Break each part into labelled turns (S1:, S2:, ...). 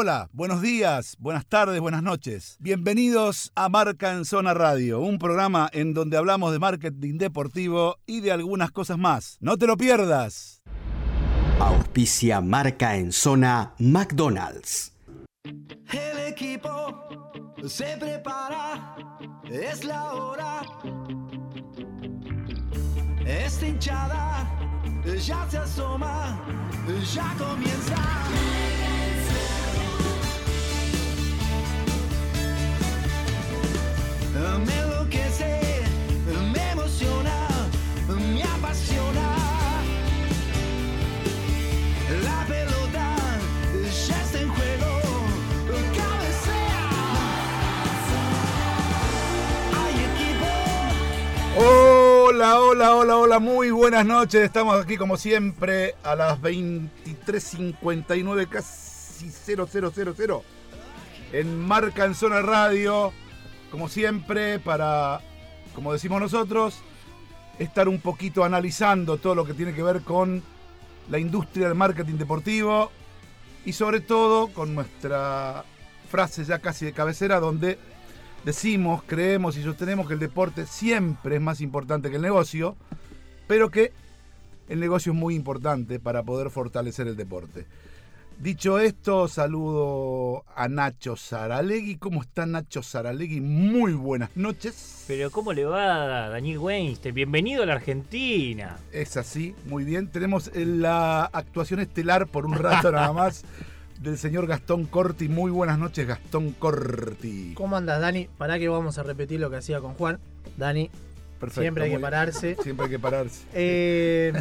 S1: Hola, buenos días, buenas tardes, buenas noches. Bienvenidos a Marca en Zona Radio, un programa en donde hablamos de marketing deportivo y de algunas cosas más. No te lo pierdas.
S2: Auspicia Marca en Zona McDonald's.
S3: El equipo se prepara, es la hora. Esta hinchada ya se asoma, ya comienza. Me enloquece, me emociona, me apasiona. La pelota ya está en cabecea. Hay equipo.
S1: Hola, hola, hola, hola, muy buenas noches. Estamos aquí como siempre a las 23.59, casi 0000 en Marca en Zona Radio. Como siempre, para, como decimos nosotros, estar un poquito analizando todo lo que tiene que ver con la industria del marketing deportivo y sobre todo con nuestra frase ya casi de cabecera donde decimos, creemos y sostenemos que el deporte siempre es más importante que el negocio, pero que el negocio es muy importante para poder fortalecer el deporte. Dicho esto, saludo a Nacho Saralegui. ¿Cómo está Nacho Saralegui? Muy buenas noches.
S4: Pero ¿cómo le va Daniel Weinstein? Bienvenido a la Argentina.
S1: Es así, muy bien. Tenemos la actuación estelar por un rato nada más del señor Gastón Corti. Muy buenas noches, Gastón Corti.
S5: ¿Cómo andas, Dani? Pará que vamos a repetir lo que hacía con Juan. Dani,
S1: Perfecto,
S5: siempre hay que pararse.
S1: Siempre hay que pararse.
S5: Eh,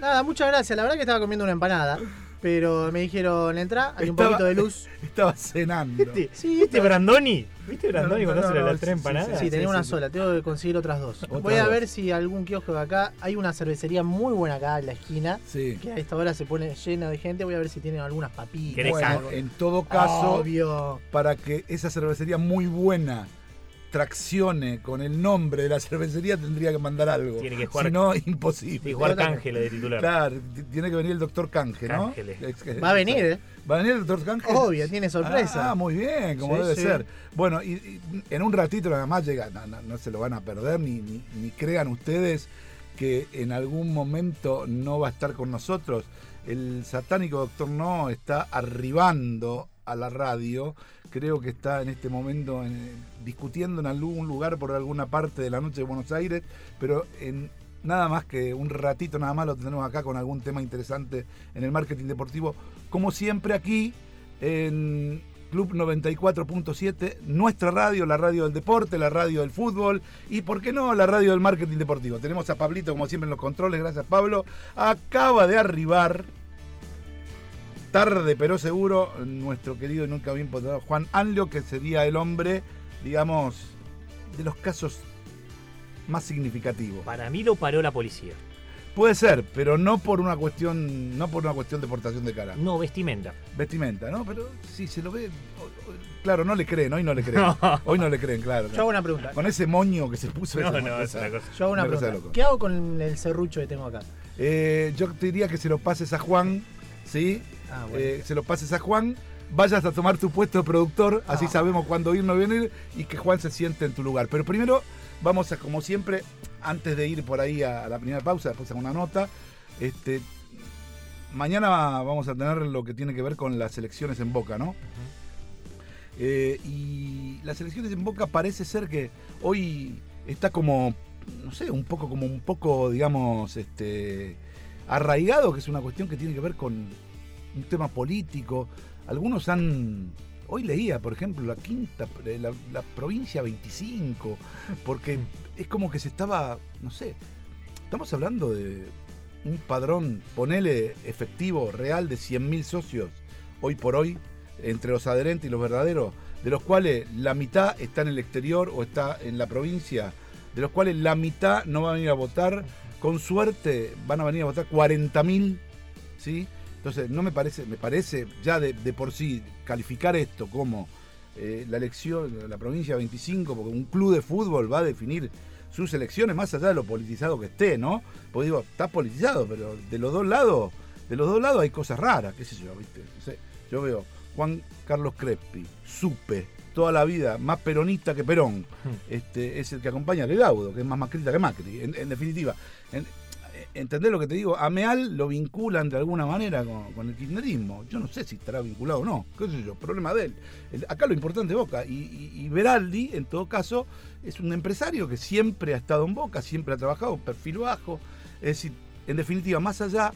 S5: nada, muchas gracias. La verdad que estaba comiendo una empanada, pero me dijeron, entra, hay un
S1: Estaba-
S5: poquito de luz.
S1: Estaba cenando.
S4: ¿Viste,
S5: Sí,
S4: ¿Viste Brandoni? ¿Viste Brandoni cuando hace
S1: no,
S4: la
S1: no,
S4: tres
S1: sí,
S4: empanadas?
S5: Sí, tenía
S1: sí,
S5: una
S1: sí.
S5: sola, tengo que conseguir otras dos.
S1: Otras
S5: Voy a
S1: dos.
S5: ver si algún kiosco de acá, hay una cervecería muy buena acá en la esquina,
S1: Sí.
S5: que a esta hora se pone llena de gente, voy a ver si tienen algunas papitas.
S4: ¿Querés
S1: Bueno, en todo caso,
S5: Obvio.
S1: para que esa cervecería muy buena traccione con el nombre de la cervecería, tendría que mandar algo.
S4: Tiene que jugar-
S1: Si no, imposible.
S4: Y jugar Cángele de titular.
S1: Claro, tiene que venir el doctor Canje, ¿no? Que-
S5: Va a venir, ¿eh?
S1: ¿Va a venir el doctor Canje?
S5: Obvio, tiene sorpresa.
S1: Ah, muy bien, como
S5: Sí,
S1: debe
S5: sí.
S1: ser. Bueno, y, y en un ratito nada más llega, no, no- no se lo van a perder, ni, ni, ni crean ustedes que en algún momento no va a estar con nosotros. El satánico doctor No está arribando a la radio. Creo que está en este momento en- discutiendo en algún lugar por alguna parte de la noche de Buenos Aires, pero en nada más que un ratito nada más lo tendremos acá con algún tema interesante en el marketing deportivo. Como siempre aquí en Club 94.7, nuestra radio, la radio del deporte, la radio del fútbol y, ¿por qué no?, la radio del marketing deportivo. Tenemos a Pablito, como siempre, en los controles. Gracias, Pablo. Acaba de arribar, tarde pero seguro, nuestro querido y nunca bien ponderado Juan Anlio, que sería el hombre, digamos, de los casos más significativos.
S4: Para mí lo paró la policía.
S1: Puede ser, pero no por una cuestión, no por una cuestión de portación de cara.
S4: No, vestimenta.
S1: Vestimenta, ¿no? Pero sí, se lo ve. Claro, no le creen, hoy no le creen. Hoy no le creen, claro.
S5: Yo hago una pregunta.
S1: Con ese moño que se puso.
S4: No,
S1: esa
S4: no, es una cosa.
S5: Yo hago una pregunta.
S1: loco.
S5: ¿Qué hago con el serrucho que tengo acá?
S1: Eh, yo te diría que se lo pases a Juan, ¿sí?
S5: Ah, bueno.
S1: Eh, se lo pases a Juan, vayas a tomar tu puesto de productor, así
S5: Ah.
S1: sabemos cuándo ir, no venir, y que Juan se siente en tu lugar. Pero primero, vamos a, como siempre, antes de ir por ahí a, a la primera pausa, después a una nota, este, mañana vamos a tener lo que tiene que ver con las elecciones en Boca, ¿no? Eh, y las elecciones en Boca parece ser que hoy está como, no sé, un poco como un poco, digamos, este, arraigado, que es una cuestión que tiene que ver con un tema político. Algunos han, hoy leía, por ejemplo, la quinta, eh, la, provincia 25, porque es como que se estaba, no sé, estamos hablando de un padrón, ponele efectivo, real, de 100.000 socios, hoy por hoy, entre los adherentes y los verdaderos, de los cuales la mitad está en el exterior o está en la provincia, de los cuales la mitad no va a venir a votar, con suerte van a venir a votar 40.000, ¿sí? Entonces, no me parece, me parece ya de, de por sí calificar esto como eh, la elección, la provincia 25, porque un club de fútbol va a definir sus elecciones más allá de lo politizado que esté, ¿no? Porque digo, está politizado, pero de los dos lados, de los dos lados hay cosas raras, qué sé yo, ¿viste? No sé, yo veo Juan Carlos Crespi, supe toda la vida, más peronista que Perón, este, es el que acompaña a Legaudo, que es más macrista que Macri. En, en definitiva, en- ¿entendés lo que te digo? A Meal lo vinculan de alguna manera con, el kirchnerismo. Yo no sé si estará vinculado o no, qué sé yo, problema de él. Acá lo importante es Boca. Y, y- y Beraldi, en todo caso, es un empresario que siempre ha estado en Boca, siempre ha trabajado, perfil bajo. Es decir, en definitiva, más allá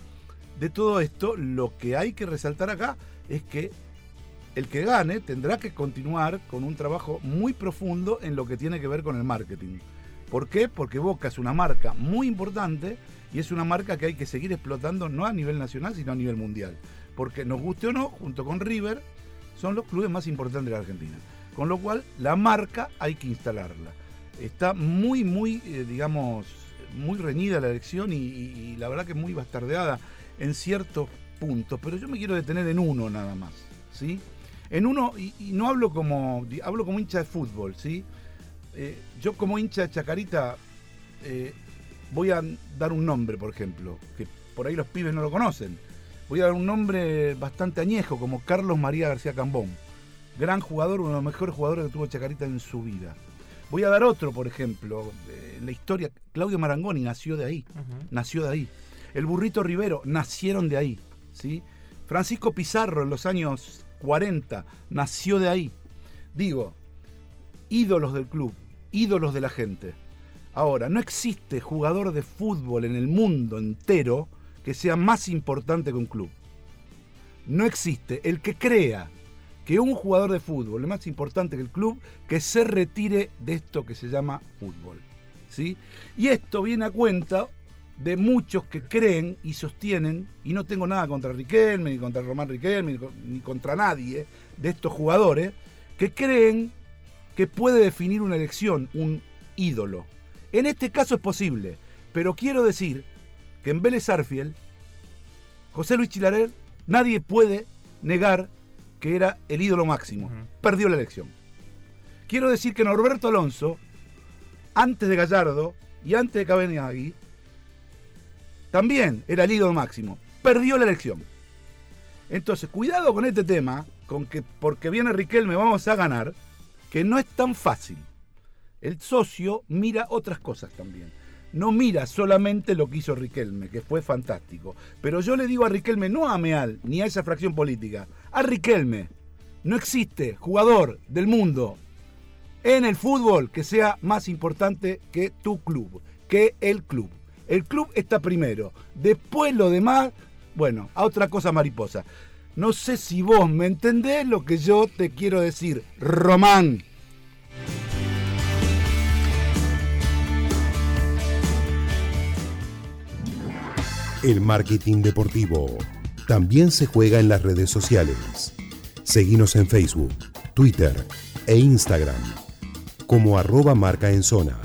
S1: de todo esto, lo que hay que resaltar acá es que el que gane tendrá que continuar con un trabajo muy profundo en lo que tiene que ver con el marketing. ¿Por qué? Porque Boca es una marca muy importante y es una marca que hay que seguir explotando no a nivel nacional, sino a nivel mundial. Porque nos guste o no, junto con River, son los clubes más importantes de la Argentina. Con lo cual, la marca hay que instalarla. Está muy, muy, eh, digamos, muy reñida la elección y, la verdad que muy bastardeada en ciertos puntos. Pero yo me quiero detener en uno nada más, ¿sí? En uno, y, y no hablo como, hablo como hincha de fútbol, ¿sí? Eh, yo como hincha de Chacarita eh, voy a dar un nombre, por ejemplo, que por ahí los pibes no lo conocen. Voy a dar un nombre bastante añejo, como Carlos María García Cambón. Gran jugador, uno de los mejores jugadores que tuvo Chacarita en su vida. Voy a dar otro, por ejemplo, eh, en la historia, Claudio Marangoni nació de ahí, nació de ahí. El Burrito Rivero nacieron de ahí, ¿sí? Francisco Pizarro en los años 40 nació de ahí. Digo, ídolos del club, ídolos de la gente. Ahora, no existe jugador de fútbol en el mundo entero que sea más importante que un club. No existe. El que crea que un jugador de fútbol es más importante que el club, que se retire de esto que se llama fútbol. ¿sí? Y esto viene a cuenta de muchos que creen y sostienen, y no tengo nada contra Riquelme, ni contra Román Riquelme, ni, con- ni contra nadie de estos jugadores, que creen que puede definir una elección, un ídolo. En este caso es posible, pero quiero decir que en Vélez Arfiel, José Luis Chilarer, nadie puede negar que era el ídolo máximo. Perdió la elección. Quiero decir que Norberto Alonso, antes de Gallardo y antes de Cabenagui, también era el ídolo máximo. Perdió la elección. Entonces, cuidado con este tema, con que porque viene Riquelme vamos a ganar, que no es tan fácil. El socio mira otras cosas también. No mira solamente lo que hizo Riquelme, que fue fantástico. Pero yo le digo a Riquelme, no a Meal, ni a esa fracción política, a Riquelme. No existe jugador del mundo en el fútbol que sea más importante que tu club, que el club. El club está primero. Después lo demás, bueno, a otra cosa mariposa. No sé si vos me entendés lo que yo te quiero decir, Román.
S6: El marketing deportivo también se juega en las redes sociales. Seguimos en Facebook, Twitter e Instagram como arroba marca en zona.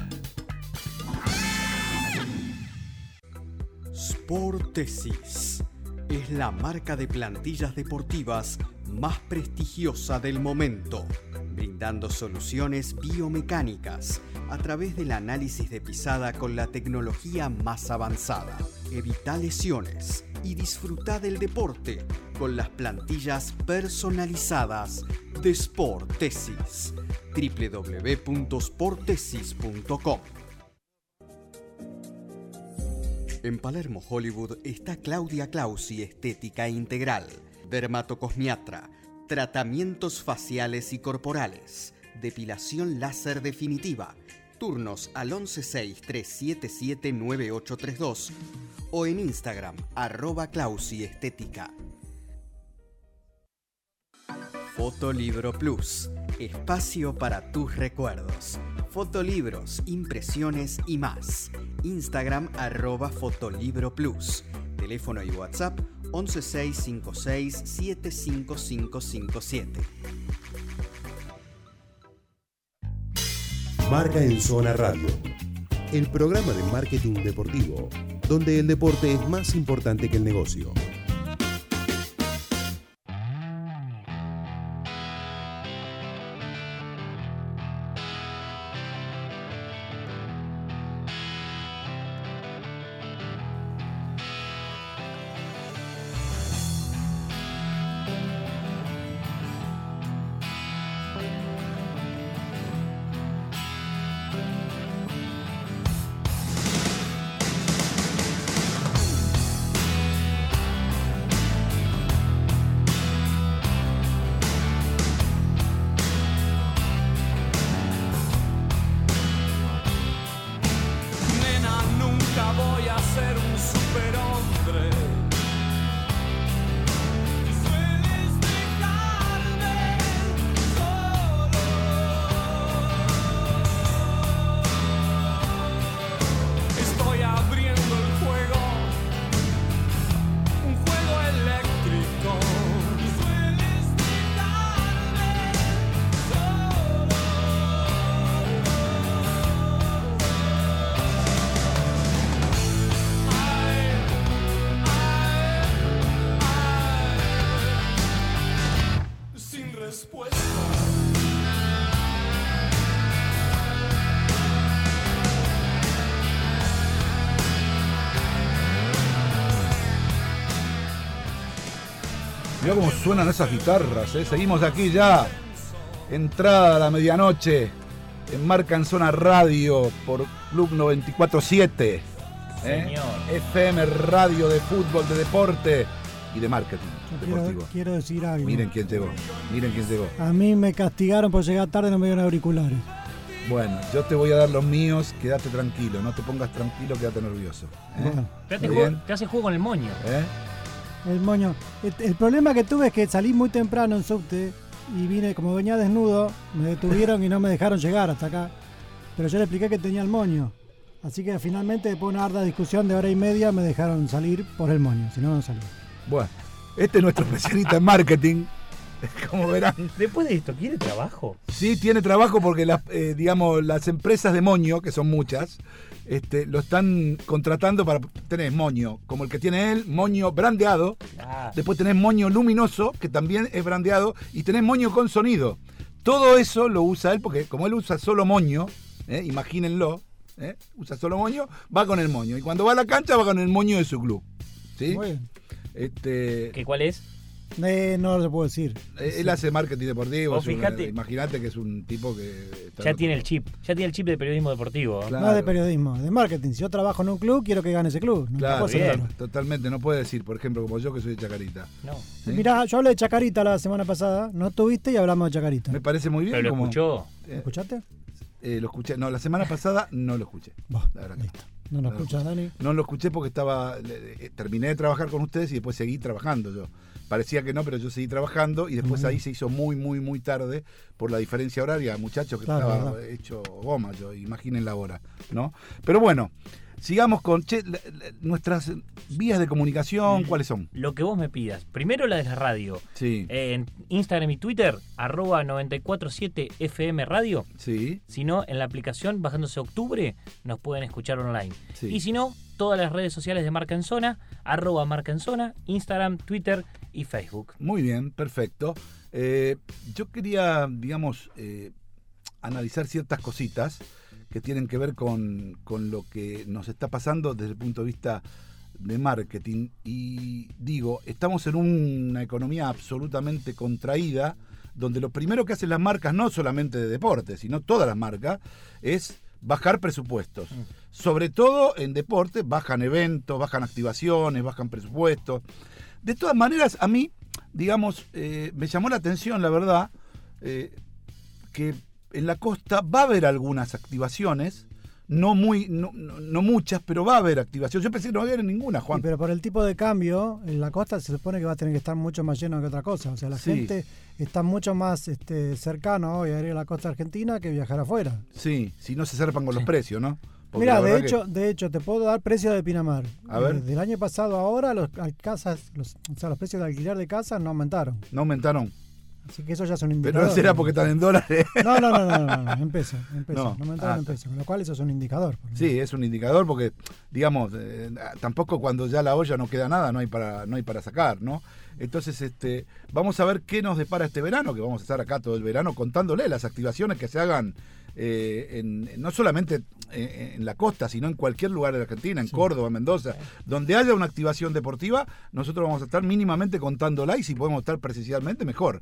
S2: Sportesis es la marca de plantillas deportivas más prestigiosa del momento, brindando soluciones biomecánicas a través del análisis de pisada con la tecnología más avanzada. Evita lesiones y disfruta del deporte con las plantillas personalizadas de Sportesis. www.sportesis.com En Palermo, Hollywood, está Claudia Clausi Estética Integral, dermatocosmiatra, tratamientos faciales y corporales, depilación láser definitiva, turnos al 116-377-9832 o en Instagram, arroba Clausi Estética. Fotolibro Plus, espacio para tus recuerdos. Fotolibros, impresiones y más. Instagram arroba Fotolibro Plus. Teléfono y WhatsApp 11656-75557.
S6: Marca en Zona Radio, el programa de marketing deportivo, donde el deporte es más importante que el negocio.
S1: Suenan esas guitarras, ¿eh? Seguimos aquí ya. Entrada a la medianoche. En Marca en Zona Radio por Club 947. ¿eh?
S4: Señor.
S1: FM Radio de fútbol, de deporte y de marketing
S7: Yo quiero, quiero decir algo.
S1: Miren quién llegó. Miren quién llegó.
S7: A mí me castigaron por llegar tarde y no me dieron auriculares.
S1: Bueno, yo te voy a dar los míos. Quédate tranquilo. No te pongas tranquilo, quédate nervioso. ¿eh?
S7: Bueno,
S4: te,
S1: Muy
S4: juego- te hace juego con el moño.
S1: ¿Eh?
S7: El moño. El, el problema que tuve es que salí muy temprano en subte y vine, como venía desnudo, me detuvieron y no me dejaron llegar hasta acá. Pero yo le expliqué que tenía el moño. Así que finalmente, después de una harta discusión de hora y media, me dejaron salir por el moño. Si no, no salí.
S1: Bueno, este es nuestro especialista en marketing. Como verán,
S4: Después de esto, ¿quiere trabajo?
S1: Sí, tiene trabajo porque las, eh, digamos, las empresas de moño, que son muchas, este, lo están contratando para tener moño, como el que tiene él, moño brandeado.
S4: Ah,
S1: Después tenés moño luminoso, que también es brandeado, y tenés moño con sonido. Todo eso lo usa él porque como él usa solo moño, ¿eh? imagínenlo, ¿eh? usa solo moño, va con el moño. Y cuando va a la cancha va con el moño de su club. ¿sí?
S7: Muy bien.
S1: Este,
S4: ¿qué, ¿Cuál es?
S7: Eh, no lo puedo decir.
S1: eh, él hace marketing deportivo.
S4: Fijate-
S1: Imagínate que es un tipo que... está
S4: Ya
S1: en
S4: tiene el chip. Ya tiene el chip de periodismo deportivo.
S1: Claro.
S7: No es de periodismo, de marketing. Si yo trabajo en un club, quiero que gane ese club. No
S1: Claro,
S4: bien.
S1: totalmente. No puede decir, por ejemplo, como yo que soy de Chacarita.
S4: No.
S1: ¿sí?
S7: Mirá, yo hablé de Chacarita la semana pasada, no estuviste y hablamos de Chacarita.
S1: Me parece muy bien.
S4: Pero lo
S1: como-
S4: escuchó.
S7: ¿Lo escuchaste?
S1: eh, lo escuché. No, la semana pasada no lo escuché.
S7: Bah,
S1: La verdad que
S7: listo. No lo escuchas, Dani.
S1: No lo escuché porque estaba. le- eh, terminé de trabajar con ustedes y después seguí trabajando yo. Parecía que no, pero yo seguí trabajando y después ahí se hizo muy, muy, muy tarde por la diferencia horaria. Muchachos, que
S7: Claro,
S1: estaba
S7: verdad.
S1: hecho goma, yo, imaginen la hora, ¿no? Pero bueno, sigamos con che, la- la- nuestras vías de comunicación, ¿cuáles son?
S4: Lo que vos me pidas. Primero la de la radio.
S1: Sí,
S4: En Instagram y Twitter, arroba 947 FM Radio.
S1: sí,
S4: Si no, en la aplicación, bajándose octubre, nos pueden escuchar online.
S1: sí.
S4: Y si no, todas las redes sociales de Marca en Zona, arroba Marca en Zona, Instagram, Twitter y Facebook.
S1: Muy bien, perfecto. Eh, yo quería, digamos, eh, analizar ciertas cositas que tienen que ver con, con lo que nos está pasando desde el punto de vista de marketing. Y digo, estamos en una economía absolutamente contraída, donde lo primero que hacen las marcas, no solamente de deporte, sino todas las marcas, es bajar presupuestos. Sobre todo en deporte, bajan eventos, bajan activaciones, bajan presupuestos. De todas maneras, a mí, digamos, eh, me llamó la atención, la verdad, eh, que en la costa va a haber algunas activaciones, no muy, no, no- no muchas, pero va a haber activaciones. Yo pensé que no había ninguna,
S7: Sí,
S1: Juan.
S7: pero por el tipo de cambio, en la costa se supone que va a tener que estar mucho más lleno que otra cosa. O sea, la
S1: Sí.
S7: gente está mucho más este, cercano hoy a ir a la costa argentina que viajar afuera.
S1: Sí, si no se zarpan con los precios, ¿no?
S7: Mira, de
S1: que-
S7: hecho, de hecho, te puedo dar precios de Pinamar.
S1: A ver.
S7: Del año pasado a ahora, los casas, los, o sea, los precios de alquiler de casas no aumentaron.
S1: no aumentaron.
S7: Así que eso ya es un
S1: Pero no será porque están en dólares.
S7: No, no, no, no, no, en pesos, en pesos.
S1: No.
S7: No, aumentaron
S1: Ah,
S7: en pesos, con lo cual eso es un indicador.
S1: Sí, es un indicador porque, digamos, eh, tampoco cuando ya la olla no queda nada, no hay para, no hay para sacar, ¿no? Entonces, este, vamos a ver qué nos depara este verano, que vamos a estar acá todo el verano contándole las activaciones que se hagan eh, en, no solamente en, en la costa, sino en cualquier lugar de la Argentina, en Córdoba, en Mendoza, donde haya una activación deportiva, nosotros vamos a estar mínimamente contándola y si podemos estar presencialmente, mejor.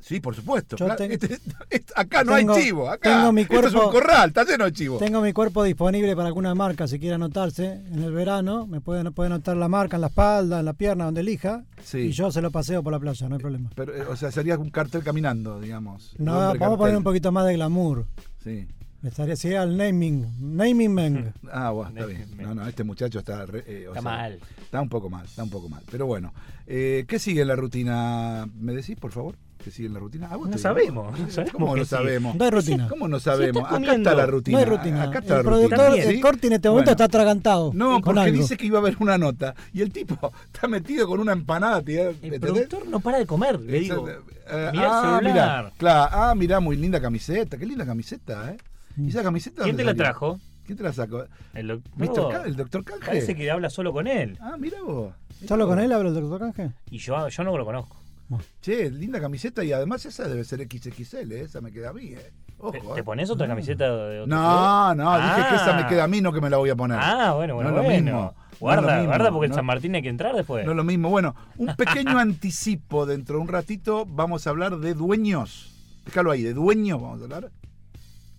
S1: Sí, por supuesto.
S7: Yo tengo-
S1: Este- este- acá no hay chivo, acá
S7: tengo mi
S1: esto es un
S7: cuerpo-
S1: corral, está lleno de chivo.
S7: Tengo mi cuerpo disponible para alguna marca, si quiere anotarse en el verano. Me pueden, pueden anotar la marca en la espalda, en la pierna, donde elija.
S1: Sí.
S7: Y yo se lo paseo por la playa, no hay problema.
S1: Pero, eh, o sea, sería un cartel caminando, digamos.
S7: No, vamos a poner un poquito más de glamour.
S1: Sí.
S7: Estaría sería el naming, naming man.
S1: Ah, bueno, está bien. No, no, este muchacho está. re- eh, o
S4: Está
S1: sea,
S4: mal.
S1: Está un poco mal, está un poco mal. Pero bueno, eh, ¿qué sigue en la rutina? ¿Me decís, por favor? ¿Qué sigue en la rutina? Ah, vos
S4: No
S1: te-
S4: sabemos, no sabemos
S1: ¿Cómo no sabemos?
S7: No hay rutina.
S1: ¿Cómo no sabemos? Acá está la
S7: No
S1: rutina.
S7: hay rutina.
S1: Acá está
S7: el
S1: la rutina.
S7: productor,
S4: ¿Sí?
S7: Corti en este momento
S1: Bueno.
S7: está atragantado.
S1: No, porque
S7: algo.
S1: dice que iba a haber una nota y el tipo está metido con una empanada. tirada,
S4: El
S1: ¿entendés?
S4: productor no para de comer, le digo.
S1: Eh,
S4: Mirá
S1: ah, mirá, claro, ah, mirá, muy linda camiseta, qué linda camiseta, ¿eh? ¿Y esa camiseta
S4: ¿Quién te la trajo?
S1: ¿Quién te la sacó?
S4: El doctor.
S1: ¿Mr. Ca- ¿El doctor Canje?
S4: Parece que habla solo con él.
S1: Ah, mira vos.
S7: ¿Solo con él habla el doctor Canje?
S4: Y yo, yo no lo conozco.
S7: Bueno.
S1: Che, linda camiseta y además esa debe ser XXL, eh, esa me queda a mí, eh. Ojo,
S4: ¿Te,
S1: eh.
S4: te pones otra camiseta de otro
S1: No, no, dije que esa me
S4: Ah.
S1: queda a mí, no que me la voy a poner.
S4: Ah, bueno, bueno,
S1: No es lo
S4: bueno.
S1: mismo, no es
S4: Guarda,
S1: lo mismo,
S4: guarda porque el
S1: no-
S4: San Martín hay que entrar después.
S1: No es lo mismo. Bueno, un pequeño anticipo dentro de un ratito. Vamos a hablar de dueños. Déjalo ahí, de dueños vamos a hablar.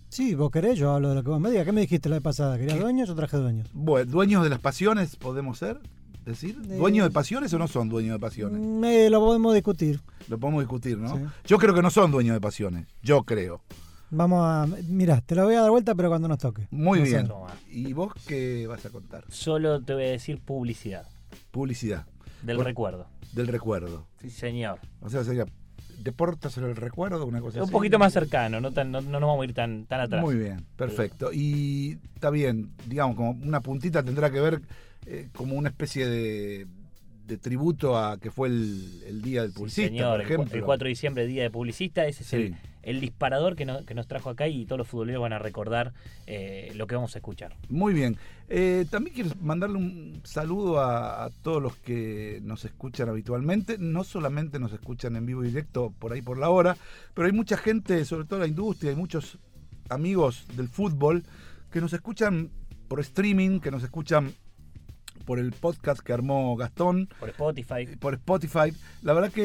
S7: Sí, vos querés, yo hablo de lo que vos me digas. ¿Qué me dijiste la vez pasada? ¿Querías dueños o traje dueños?
S1: Bueno, dueños de las pasiones, podemos ser. Decir,
S7: Eh,
S1: ¿dueños de pasiones o no son dueños de pasiones?
S7: Mm, eh, lo podemos discutir.
S1: Lo podemos discutir, ¿no?
S7: Sí.
S1: Yo creo que no son dueños de pasiones. Yo creo.
S7: Vamos a. Mirá, te lo voy a dar vuelta, pero cuando nos toque.
S1: Muy
S7: No
S1: bien. ¿Y vos qué vas a contar?
S4: Solo te voy a decir publicidad
S1: Publicidad
S4: del
S1: Por-
S4: recuerdo.
S1: del recuerdo.
S4: Sí, señor.
S1: O sea, sería deportes sobre el recuerdo, una cosa
S4: Un
S1: así.
S4: poquito más cercano, no, tan- no, no nos vamos a ir tan, tan atrás.
S1: Muy bien, perfecto. Y está bien, digamos, como una puntita tendrá que ver eh, como una especie de, de tributo a que fue el, el día del
S4: Sí,
S1: publicista,
S4: señor,
S1: por ejemplo.
S4: el 4 de diciembre, día de publicista, ese es
S1: Sí.
S4: el, el disparador que, no- que nos trajo acá y todos los futboleros van a recordar eh, lo que vamos a escuchar.
S1: Muy bien. Eh, también quiero mandarle un saludo a, a todos los que nos escuchan habitualmente. No solamente nos escuchan en vivo y directo por ahí por la hora, pero hay mucha gente, sobre todo la industria, hay muchos amigos del fútbol que nos escuchan por streaming, que nos escuchan por el podcast que armó Gastón.
S4: Por Spotify.
S1: por Spotify. La verdad que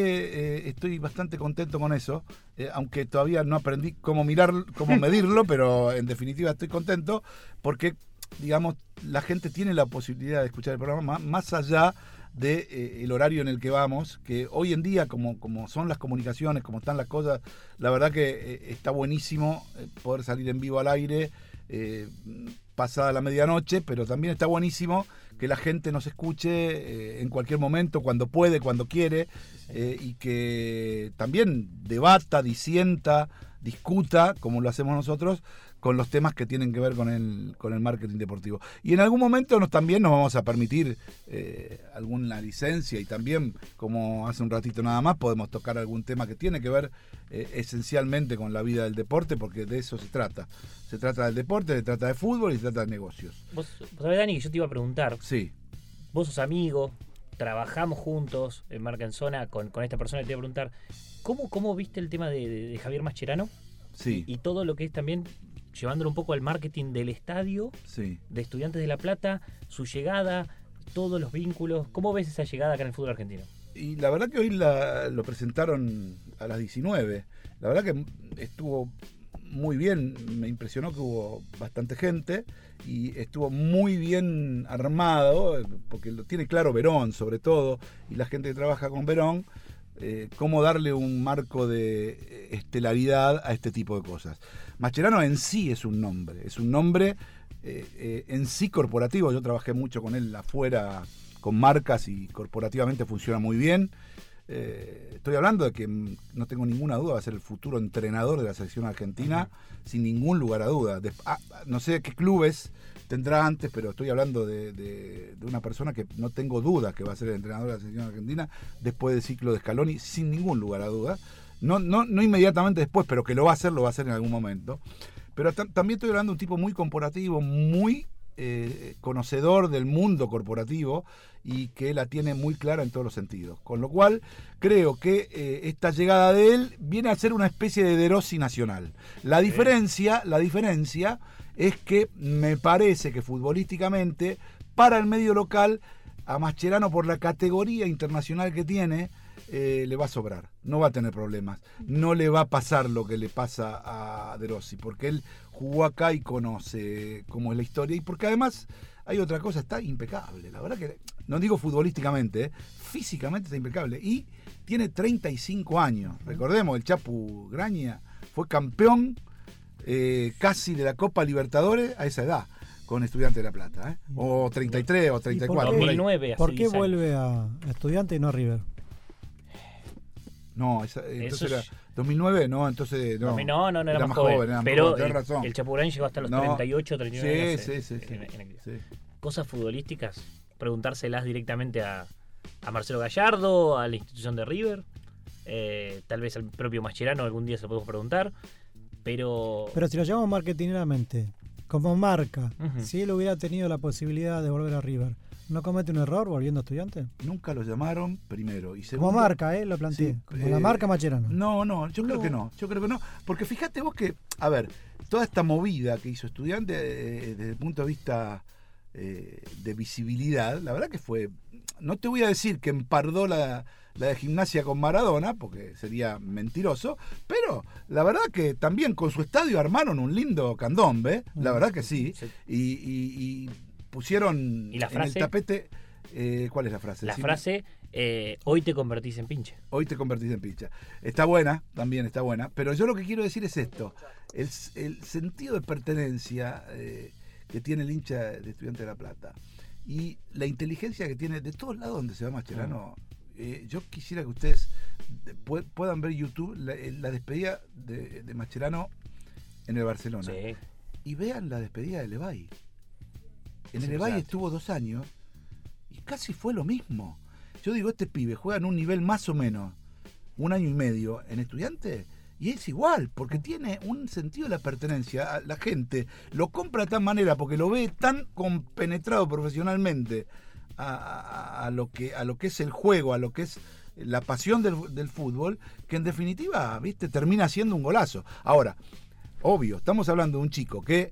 S1: eh, estoy bastante contento con eso, eh, aunque todavía no aprendí cómo mirar, cómo medirlo, pero en definitiva estoy contento porque, digamos, la gente tiene la posibilidad de escuchar el programa má- más allá de eh, el horario en el que vamos, que hoy en día, como, como son las comunicaciones, como están las cosas, la verdad que eh, está buenísimo eh, poder salir en vivo al aire eh, pasada la medianoche, pero también está buenísimo que la gente nos escuche eh, en cualquier momento, cuando puede, cuando quiere, eh, y que también debata, disienta, discuta, como lo hacemos nosotros, con los temas que tienen que ver con el, con el marketing deportivo. Y en algún momento nos, también nos vamos a permitir eh, alguna licencia y también, como hace un ratito nada más, podemos tocar algún tema que tiene que ver eh, esencialmente con la vida del deporte, porque de eso se trata. Se trata del deporte, se trata de fútbol y se trata de negocios.
S4: Vos, vos sabés, Dani, que yo te iba a preguntar,
S1: Sí,
S4: vos sos amigo, trabajamos juntos en Marca en Zona con, con esta persona, y te iba a preguntar, ¿cómo, cómo viste el tema de, de- de Javier Mascherano?
S1: sí,
S4: Y todo lo que es también llevándolo un poco al marketing del estadio,
S1: sí.
S4: de Estudiantes de La Plata, su llegada, todos los vínculos. ¿Cómo ves esa llegada acá en el fútbol argentino?
S1: Y la verdad que hoy la- lo presentaron a las 19. La verdad que estuvo muy bien, me impresionó que hubo bastante gente y estuvo muy bien armado, porque lo tiene claro Verón sobre todo, y la gente que trabaja con Verón, eh, cómo darle un marco de eh, estelaridad a este tipo de cosas. Mascherano en sí es un nombre, es un nombre eh, eh, en sí corporativo, yo trabajé mucho con él afuera con marcas y corporativamente funciona muy bien. Estoy hablando de que mm, no tengo ninguna duda va a ser el futuro entrenador de la selección argentina, sin ningún lugar a duda. De- ah, no sé qué clubes tendrá antes, pero estoy hablando de, de- de una persona que no tengo duda que va a ser el entrenador de la selección argentina después del ciclo de Scaloni, sin ningún lugar a duda. No, no, no inmediatamente después, pero que lo va a hacer, lo va a hacer en algún momento. Pero tam- también estoy hablando de un tipo muy corporativo, muy eh, conocedor del mundo corporativo y que la tiene muy clara en todos los sentidos. Con lo cual, creo que eh, esta llegada de él viene a ser una especie de De Rossi nacional. La diferencia, la diferencia es que me parece que futbolísticamente, para el medio local, a Mascherano por la categoría internacional que tiene, eh, le va a sobrar, no va a tener problemas, no le va a pasar lo que le pasa a De Rossi, porque él jugó acá y conoce cómo es la historia, y porque además hay otra cosa, está impecable, la verdad que, no digo futbolísticamente, eh, físicamente está impecable, y tiene 35 años, recordemos, el Chapu Graña fue campeón eh, casi de la Copa Libertadores a esa edad, con Estudiante de La Plata, ¿eh? o 33 o 34.
S7: qué?
S1: por ahí.
S4: 2009, hace
S7: ¿Por qué
S4: 10 años.
S7: vuelve a Estudiante y no a River?
S1: No, esa- entonces
S4: Eso
S1: era
S4: es-
S1: 2009, no, entonces no.
S4: No, no, no, era, más joven.
S1: era más
S4: pero
S1: joven,
S4: el,
S1: razón.
S4: el Chapurán llegó hasta los
S1: No.
S4: 38, 39
S1: Sí,
S4: años
S1: sí,
S4: en-
S1: sí, sí.
S4: en- en.
S1: Sí.
S4: Cosas futbolísticas, preguntárselas directamente a, a Marcelo Gallardo, a la institución de River, eh, tal vez al propio Mascherano algún día se lo podemos preguntar, pero...
S7: Pero si lo llamamos marketineramente, como marca,
S4: Ujú.
S7: si él hubiera tenido la posibilidad de volver a River, ¿No comete un error volviendo estudiante?
S1: Nunca lo llamaron, primero. Y segundo,
S7: Como marca, ¿eh? Lo planteé.
S1: Sí,
S7: Como
S1: eh,
S7: la marca Macherano.
S1: No, no, yo creo que no. Yo creo que no. Porque fíjate vos que, a ver, toda esta movida que hizo estudiante eh, desde el punto de vista eh, de visibilidad, la verdad que fue. No te voy a decir que empardó la, la de gimnasia con Maradona, porque sería mentiroso, pero la verdad que también con su estadio armaron un lindo candombe, la verdad que sí,
S4: Sí.
S1: y, y- y pusieron
S4: ¿Y la
S1: en el tapete. eh, ¿Cuál es la frase?
S4: La
S1: Decime.
S4: frase, eh, hoy te convertís en pinche.
S1: Hoy te convertís en pincha. Está buena, también está buena. Pero yo lo que quiero decir es esto. El, el sentido de pertenencia eh, que tiene el hincha de Estudiante de La Plata y la inteligencia que tiene de todos lados donde se va Mascherano. Eh, yo quisiera que ustedes de- pue- puedan ver YouTube la, eh, la despedida de, de Mascherano en el Barcelona.
S4: Sí.
S1: Y vean la despedida de Levay. En el Levay estuvo dos años y casi fue lo mismo. Yo digo, este pibe juega en un nivel más o menos, un año y medio en estudiante, y es igual, porque tiene un sentido de la pertenencia. A La gente lo compra de tal manera porque lo ve tan compenetrado profesionalmente a, a- a lo, que, a lo que es el juego, a lo que es la pasión del, del fútbol, que en definitiva, viste, termina siendo un golazo. Ahora, obvio, estamos hablando de un chico que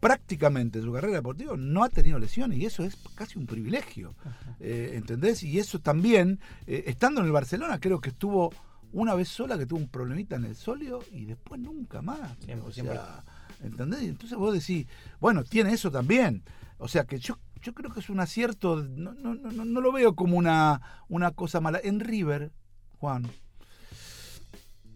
S1: prácticamente en su carrera deportiva no ha tenido lesiones y eso es casi un privilegio, eh, ¿entendés? Y eso también, eh, estando en el Barcelona, creo que estuvo una vez sola que tuvo un problemita en el solio y después nunca más.
S4: Siempre,
S1: o sea, ¿entendés? Entonces vos decís, bueno, tiene eso también. O sea que yo, yo creo que es un acierto, no, no, no, no- lo veo como una, una cosa mala. En River, Juan,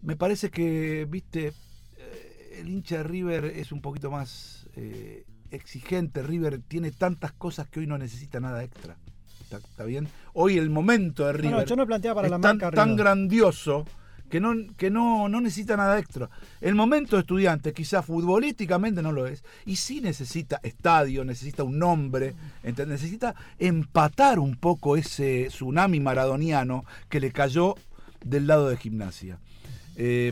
S1: me parece que, viste, eh, el hincha de River es un poquito más eh, exigente. River tiene tantas cosas que hoy no necesita nada extra. ¿Está, está bien? Hoy el momento de River
S7: no, yo no planteaba para
S1: es
S7: la
S1: tan,
S7: marca
S1: tan grandioso que no, que no, no necesita nada extra. El momento de estudiante, quizás futbolísticamente no lo es, y sí necesita estadio, necesita un nombre, ent- necesita empatar un poco ese tsunami maradoniano que le cayó del lado de gimnasia. Eh,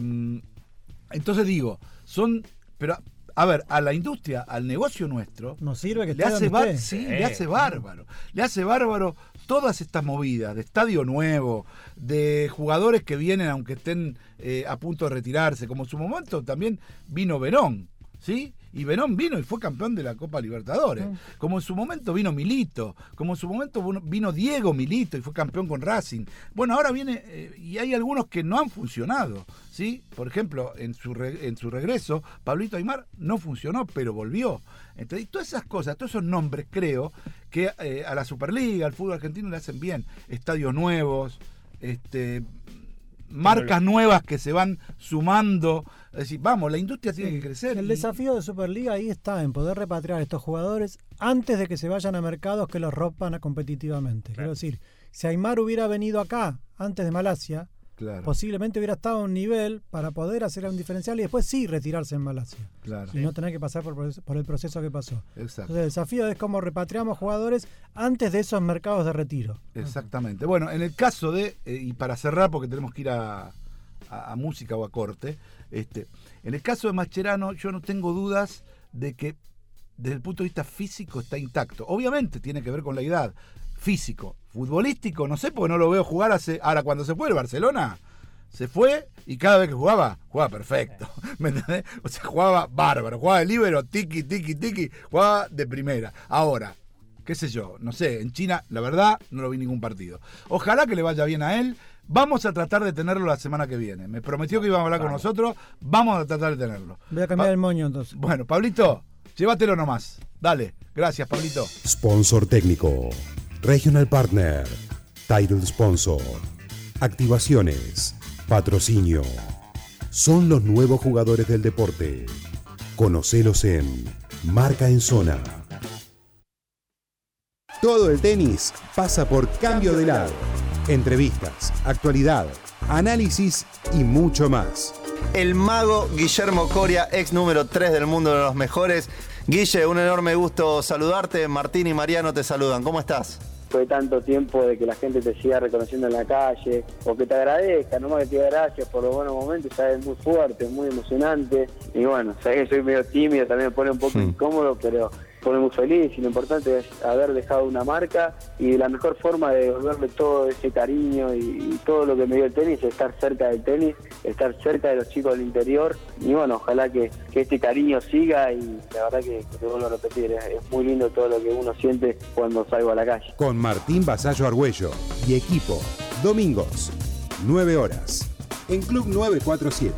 S1: entonces digo, son, pero a ver, a la industria, al negocio nuestro,
S7: Nos sirve que
S1: le hace, bar- Sí. le hace bárbaro. Le hace bárbaro todas estas movidas de estadio nuevo, de jugadores que vienen aunque estén eh, a punto de retirarse, como en su momento también vino Verón, ¿sí? Y Verón vino y fue campeón de la Copa Libertadores. Como en su momento vino Milito, como en su momento vino- Diego Milito y fue campeón con Racing. Bueno, ahora viene, eh, y hay algunos que no han funcionado, ¿sí? Por ejemplo, en su, re- en su regreso, Pablito Aymar no funcionó, pero volvió. Entonces, todas esas cosas, todos esos nombres, creo que eh, a la Superliga, al fútbol argentino le hacen bien. Estadios nuevos, este marcas nuevas que se van sumando. Es decir, vamos, la industria tiene que crecer.
S7: El
S1: y-
S7: desafío de Superliga ahí está, en poder repatriar a estos jugadores antes de que se vayan a mercados que los rompan competitivamente. Quiero decir, si Aymar hubiera venido acá antes de Malasia,
S1: Claro,
S7: posiblemente hubiera estado a un nivel para poder hacer un diferencial y después sí retirarse en Malasia.
S1: claro.
S7: Y no tener que pasar por, por el proceso que pasó.
S1: Exacto.
S7: Entonces, el desafío es cómo repatriamos jugadores antes de esos mercados de retiro.
S1: Exactamente. Bueno, en el caso de, eh, y para cerrar, porque tenemos que ir a, a- a música o a corte, este, en el caso de Mascherano, yo no tengo dudas de que desde el punto de vista físico está intacto. Obviamente tiene que ver con la edad. Físico, futbolístico, no sé, porque no lo veo jugar hace. Ahora, cuando se fue el Barcelona, se fue y cada vez que jugaba, jugaba perfecto. ¿Me entendés? O sea, jugaba bárbaro, jugaba de libero, tiki, tiki, tiki, jugaba de primera. Ahora, qué sé yo, no sé, en China, la verdad, no lo vi ningún partido. Ojalá que le vaya bien a él. Vamos a tratar de tenerlo la semana que viene. Me prometió que iba a hablar con nosotros. Vamos a tratar de tenerlo.
S7: Voy a cambiar el moño entonces.
S1: Bueno, Pablito, llévatelo nomás. Dale, gracias, Pablito.
S6: Sponsor técnico. Regional Partner. Title Sponsor. Activaciones. Patrocinio. Son los nuevos jugadores del deporte. Conocelos en Marca en Zona. Todo el tenis pasa por cambio de lado. Entrevistas, actualidad, análisis y mucho más.
S8: El mago Guillermo Coria, ex número 3 del mundo de los mejores. Guille, un enorme gusto saludarte. Martín y Mariano te saludan. ¿Cómo estás?
S9: Fue tanto tiempo de que la gente te siga reconociendo en la calle, o que te agradezca, nomás que te diga gracias por los buenos momentos, sabes, muy fuerte, muy emocionante. Y bueno, sabes que soy medio tímido, también me pone un poco incómodo, pero pone muy feliz y lo importante es haber dejado una marca y la mejor forma de devolverle todo ese cariño y, todo lo que me dio el tenis es estar cerca del tenis, estar cerca de los chicos del interior y bueno, ojalá que, este cariño siga y la verdad que, te vuelvo a repetir, es, es muy lindo todo lo que uno siente cuando salgo a la calle.
S6: Con Martín Basallo Argüello y equipo. Domingos, 9 horas. En Club 947.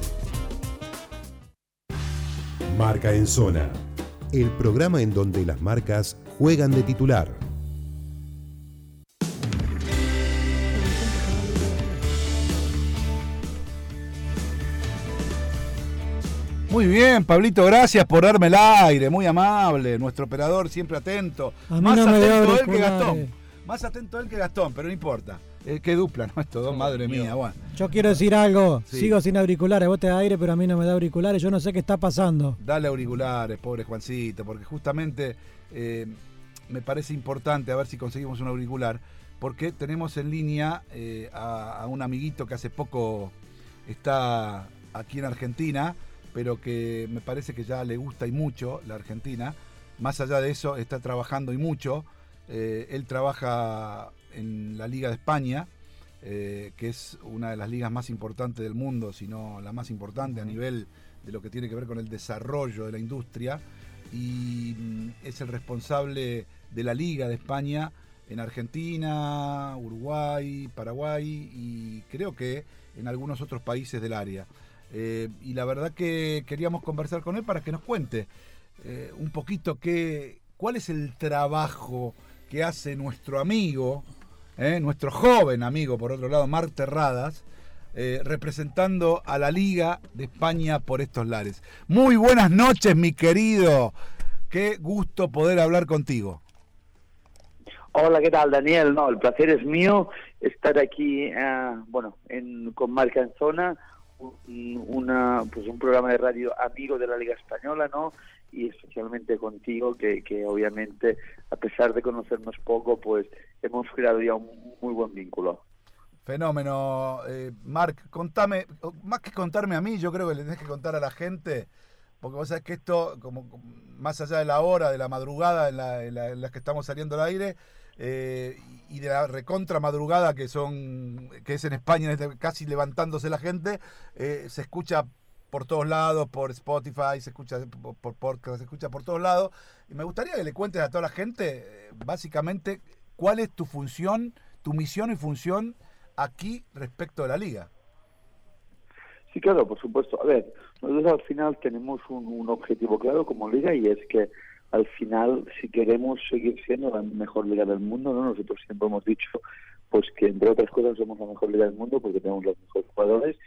S6: Marca en Zona. El programa en donde las marcas juegan de titular.
S1: Muy bien, Pablito, gracias por darme el aire, muy amable, nuestro operador siempre atento.
S7: A mí
S1: Más
S7: no me dio
S1: atento él que. Gastón. Más atento él que Gastón, pero no importa. Eh, qué dupla, ¿no? Estos dos, madre mía, bueno.
S7: Yo quiero decir algo.
S1: Sí.
S7: Sigo sin auriculares. Vos te das aire, pero a mí no me da auriculares. Yo no sé qué está pasando.
S1: Dale auriculares, pobre Juancito, porque justamente eh, me parece importante a ver si conseguimos un auricular, porque tenemos en línea eh, a, a un amiguito que hace poco está aquí en Argentina, pero que me parece que ya le gusta y mucho la Argentina. Más allá de eso, está trabajando y mucho. Eh, él trabaja en la Liga de España, eh, que es una de las ligas más importantes del mundo, si no la más importante a nivel de lo que tiene que ver con el desarrollo de la industria. Y mm, es el responsable de la Liga de España en Argentina, Uruguay, Paraguay y creo que en algunos otros países del área. Eh, y la verdad que queríamos conversar con él para que nos cuente eh, un poquito qué, cuál es el trabajo que hace nuestro amigo, eh, nuestro joven amigo, por otro lado, Marc Terradas, eh, representando a la Liga de España por estos lares. Muy buenas noches, mi querido. Qué gusto poder hablar contigo.
S10: Hola, ¿qué tal, Daniel? No, el placer es mío estar aquí, eh, bueno, en, con Marca Zona, un, una, pues un programa de radio amigo de la Liga Española, ¿no? Y especialmente contigo, que, que obviamente, a pesar de conocernos poco, pues hemos creado ya un muy buen vínculo.
S1: Fenómeno. Eh, Marc, contame, más que contarme a mí, yo creo que le tenés que contar a la gente, porque vos sabés que esto, como más allá de la hora, de la madrugada en la, en la- en la que estamos saliendo al aire, eh, y de la recontra madrugada que son que es en España este- casi levantándose la gente eh, se escucha por todos lados por Spotify se escucha por, por se escucha por todos lados y me gustaría que le cuentes a toda la gente eh, básicamente cuál es tu función tu misión y función aquí respecto de la liga
S10: Sí, claro, por supuesto. A ver, nosotros al final tenemos un, un objetivo claro como liga y es que al final, si queremos seguir siendo la mejor liga del mundo, ¿no? nosotros siempre hemos dicho pues que entre otras cosas somos la mejor liga del mundo porque tenemos los mejores jugadores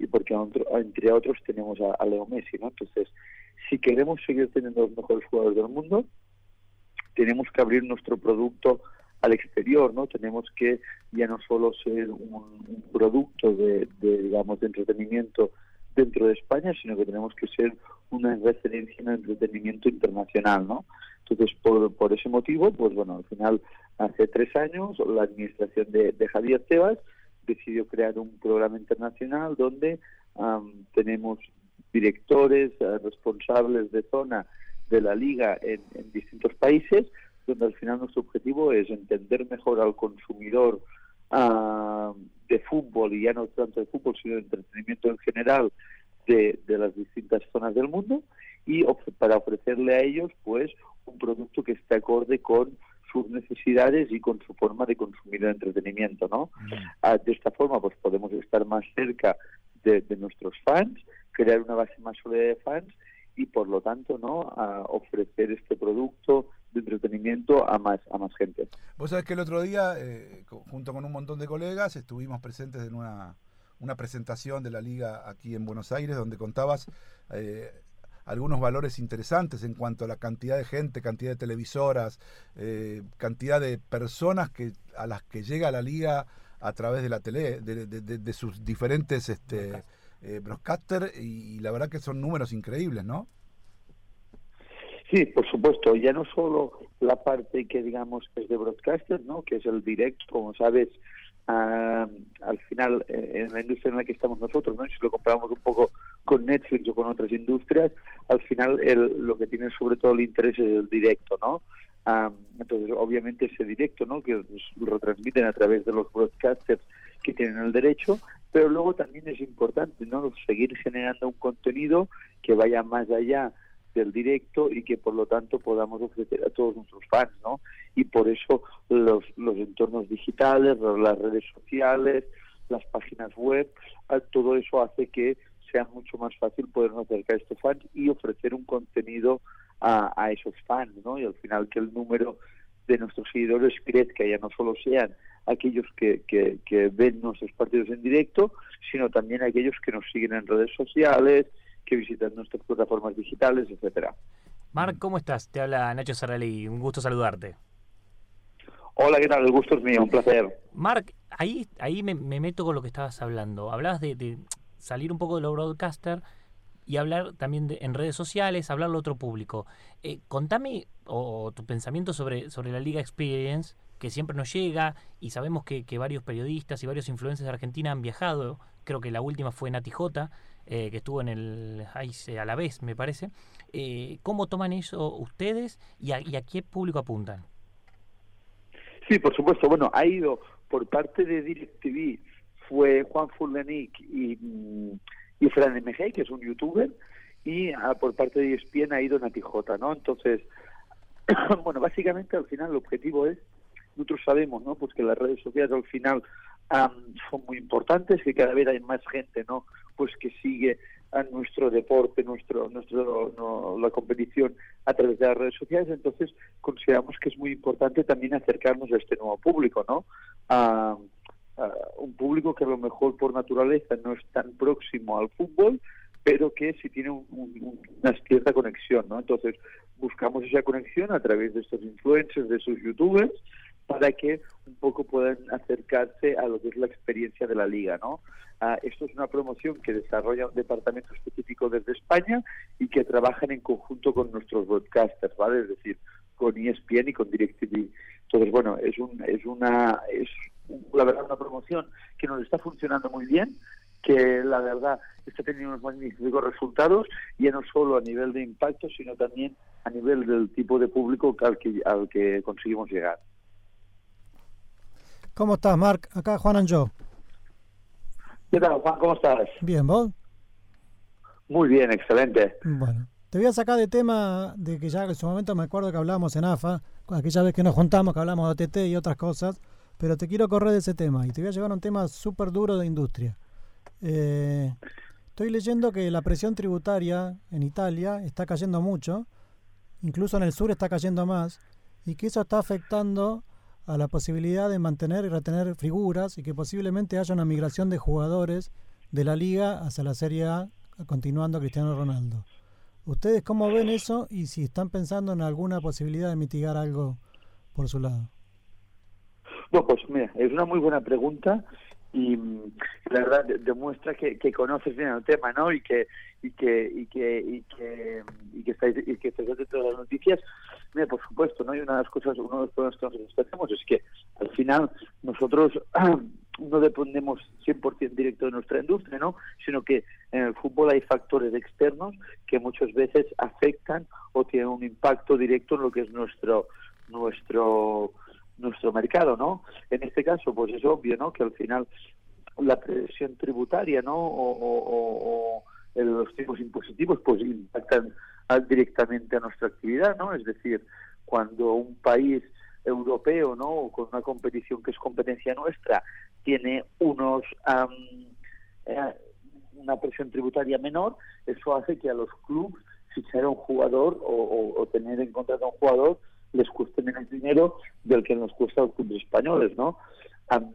S10: y porque otro- entre otros tenemos a, a Leo Messi, ¿no? Entonces, si queremos seguir teniendo los mejores jugadores del mundo, tenemos que abrir nuestro producto al exterior, ¿no? Tenemos que ya no solo ser un, un producto de, de, digamos, de entretenimiento dentro de España, sino que tenemos que ser una referencia en el entretenimiento internacional, ¿no? Entonces, por, por ese motivo, pues bueno, al final, hace tres años, la administración de, de Javier Tebas decidió crear un programa internacional donde am, tenemos directores, eh, responsables de zona de la liga en, en distintos países, donde al final nuestro objetivo es entender mejor al consumidor de fútbol, y ya no tanto de fútbol, sino de entretenimiento en general de, de las distintas zonas del mundo, y para ofrecerle a ellos pues un producto que esté acorde con sus necesidades y con su forma de consumir el entretenimiento, ¿no? Ah, de esta forma, pues podemos estar más cerca de, de nuestros fans, crear una base más sólida de fans y, por lo tanto, ¿no? Ofrecer este producto de entretenimiento a más a más gente.
S1: Vos sabés que el otro día, eh, junto con un montón de colegas, estuvimos presentes en una, una presentación de la liga aquí en Buenos Aires, donde contabas eh, algunos valores interesantes en cuanto a la cantidad de gente, cantidad de televisoras, eh, cantidad de personas que a las que llega la liga a través de la tele, de, de- de- de sus diferentes este, eh, broadcaster, y, y la verdad que son números increíbles, ¿no?
S10: Sí, por supuesto, ya no solo la parte que digamos es de broadcaster, ¿no? que es el directo, como sabes, ah, al final eh, en la industria en la que estamos nosotros, ¿no? Si lo comparamos un poco con Netflix o con otras industrias, al final el- lo que tiene sobre todo el interés es el directo, ¿no? Am, entonces, obviamente ese directo, ¿no? Que lo retransmiten a través de los broadcasters que tienen el derecho, pero luego también es importante, ¿no? Seguir generando un contenido que vaya más allá del directo y que por lo tanto podamos ofrecer a todos nuestros fans, ¿no? Y por eso los, los entornos digitales, las redes sociales, las páginas web, todo eso hace que sea mucho más fácil podernos acercar a estos fans y ofrecer un contenido a, a esos fans, ¿no? Y al final que el número de nuestros seguidores crezca, ya no solo sean aquellos que, que, que ven nuestros partidos en directo, sino también aquellos que nos siguen en redes sociales, que visitan nuestras plataformas digitales, etcétera.
S4: Marc, ¿cómo estás? Te habla Nacho Sarralí, un gusto saludarte.
S10: Hola, ¿qué tal? El gusto es mío, un placer.
S4: Marc, ahí, ahí me, me meto con lo que estabas hablando. Hablabas de, de salir un poco de lo broadcaster y hablar también de- en redes sociales, hablarlo a otro público. Eh, contame o, o tu pensamiento sobre, sobre la Liga Experience, que siempre nos llega y sabemos que, que varios periodistas y varios influencers de Argentina han viajado. Creo que la última fue Nati J, eh, que estuvo en el ICE a la vez, me parece. Eh, ¿Cómo toman eso ustedes y a, y a qué público apuntan?
S10: Sí, por supuesto. Bueno, ha ido por parte de DirecTV, fue Juan Fulenic y, mm, y Fran MG, que es un youtuber, y ah, por parte de ESPN ha ido Nati J, ¿no? Entonces, bueno, básicamente al final el objetivo es, nosotros sabemos, ¿no? Pues que las redes sociales al final am, son muy importantes, que cada vez hay más gente, ¿no? Pues que sigue a nuestro deporte, nuestro, nuestro, no, la competición a través de las redes sociales, entonces consideramos que es muy importante también acercarnos a este nuevo público, ¿no? A, un público que a lo mejor por naturaleza no es tan próximo al fútbol, pero que sí tiene un- un- una cierta conexión, ¿no? Entonces buscamos esa conexión a través de estos influencers, de sus youtubers, para que un poco puedan acercarse a lo que es la experiencia de la liga, ¿no? Ah, esto es una promoción que desarrolla un departamento específico desde España y que trabajan en conjunto con nuestros broadcasters, ¿vale? Es decir, con ESPN y con DirecTV. Entonces, bueno, es un, es una, es la verdad una promoción que nos está funcionando muy bien, que la verdad está teniendo unos magníficos resultados, ya no solo a nivel de impacto, sino también a nivel del tipo de público al que, al que conseguimos llegar.
S7: ¿Cómo estás, Marc? Acá Juan Anjo.
S10: ¿Qué tal, Juan? ¿Cómo estás?
S7: Bien, ¿vos?
S10: Muy bien, excelente.
S7: Bueno, te voy a sacar de tema de que ya en su momento me acuerdo que hablábamos en AFA, aquella vez que nos juntamos, que hablamos de OTT y otras cosas, pero te quiero correr de ese tema y te voy a llevar a un tema súper duro de industria. Eh, estoy leyendo que la presión tributaria en Italia está cayendo mucho, incluso en el sur está cayendo más, y que eso está afectando a la posibilidad de mantener y retener figuras y que posiblemente haya una migración de jugadores de la liga hacia la Serie A, continuando Cristiano Ronaldo. ¿Ustedes cómo ven eso y si están pensando en alguna posibilidad de mitigar algo por su lado?
S10: Bueno, pues mira, es una muy buena pregunta y mm, la verdad de- demuestra que, que conoces bien el tema, ¿no? Y que y que y que y que y que estáis y que estáis atentos a las noticias. Mira, por supuesto, ¿no? Y una de las cosas, uno de los problemas que nosotros tenemos es que al final nosotros no dependemos 100% directo de nuestra industria, ¿no? Sino que en el fútbol hay factores externos que muchas veces afectan o tienen un impacto directo en lo que es nuestro nuestro nuestro mercado, ¿no? En este caso, pues es obvio, ¿no? Que al final la presión tributaria, ¿no? O, o- o- los tipos impositivos, pues impactan directamente a nuestra actividad, ¿no? Es decir, cuando un país europeo, ¿no? O con una competición que es competencia nuestra, tiene unos am, eh, una presión tributaria menor, eso hace que a los clubes fichar a un jugador o, tener en contrato a un jugador les cueste menos dinero del que nos cuesta a los clubes españoles, ¿no? Am,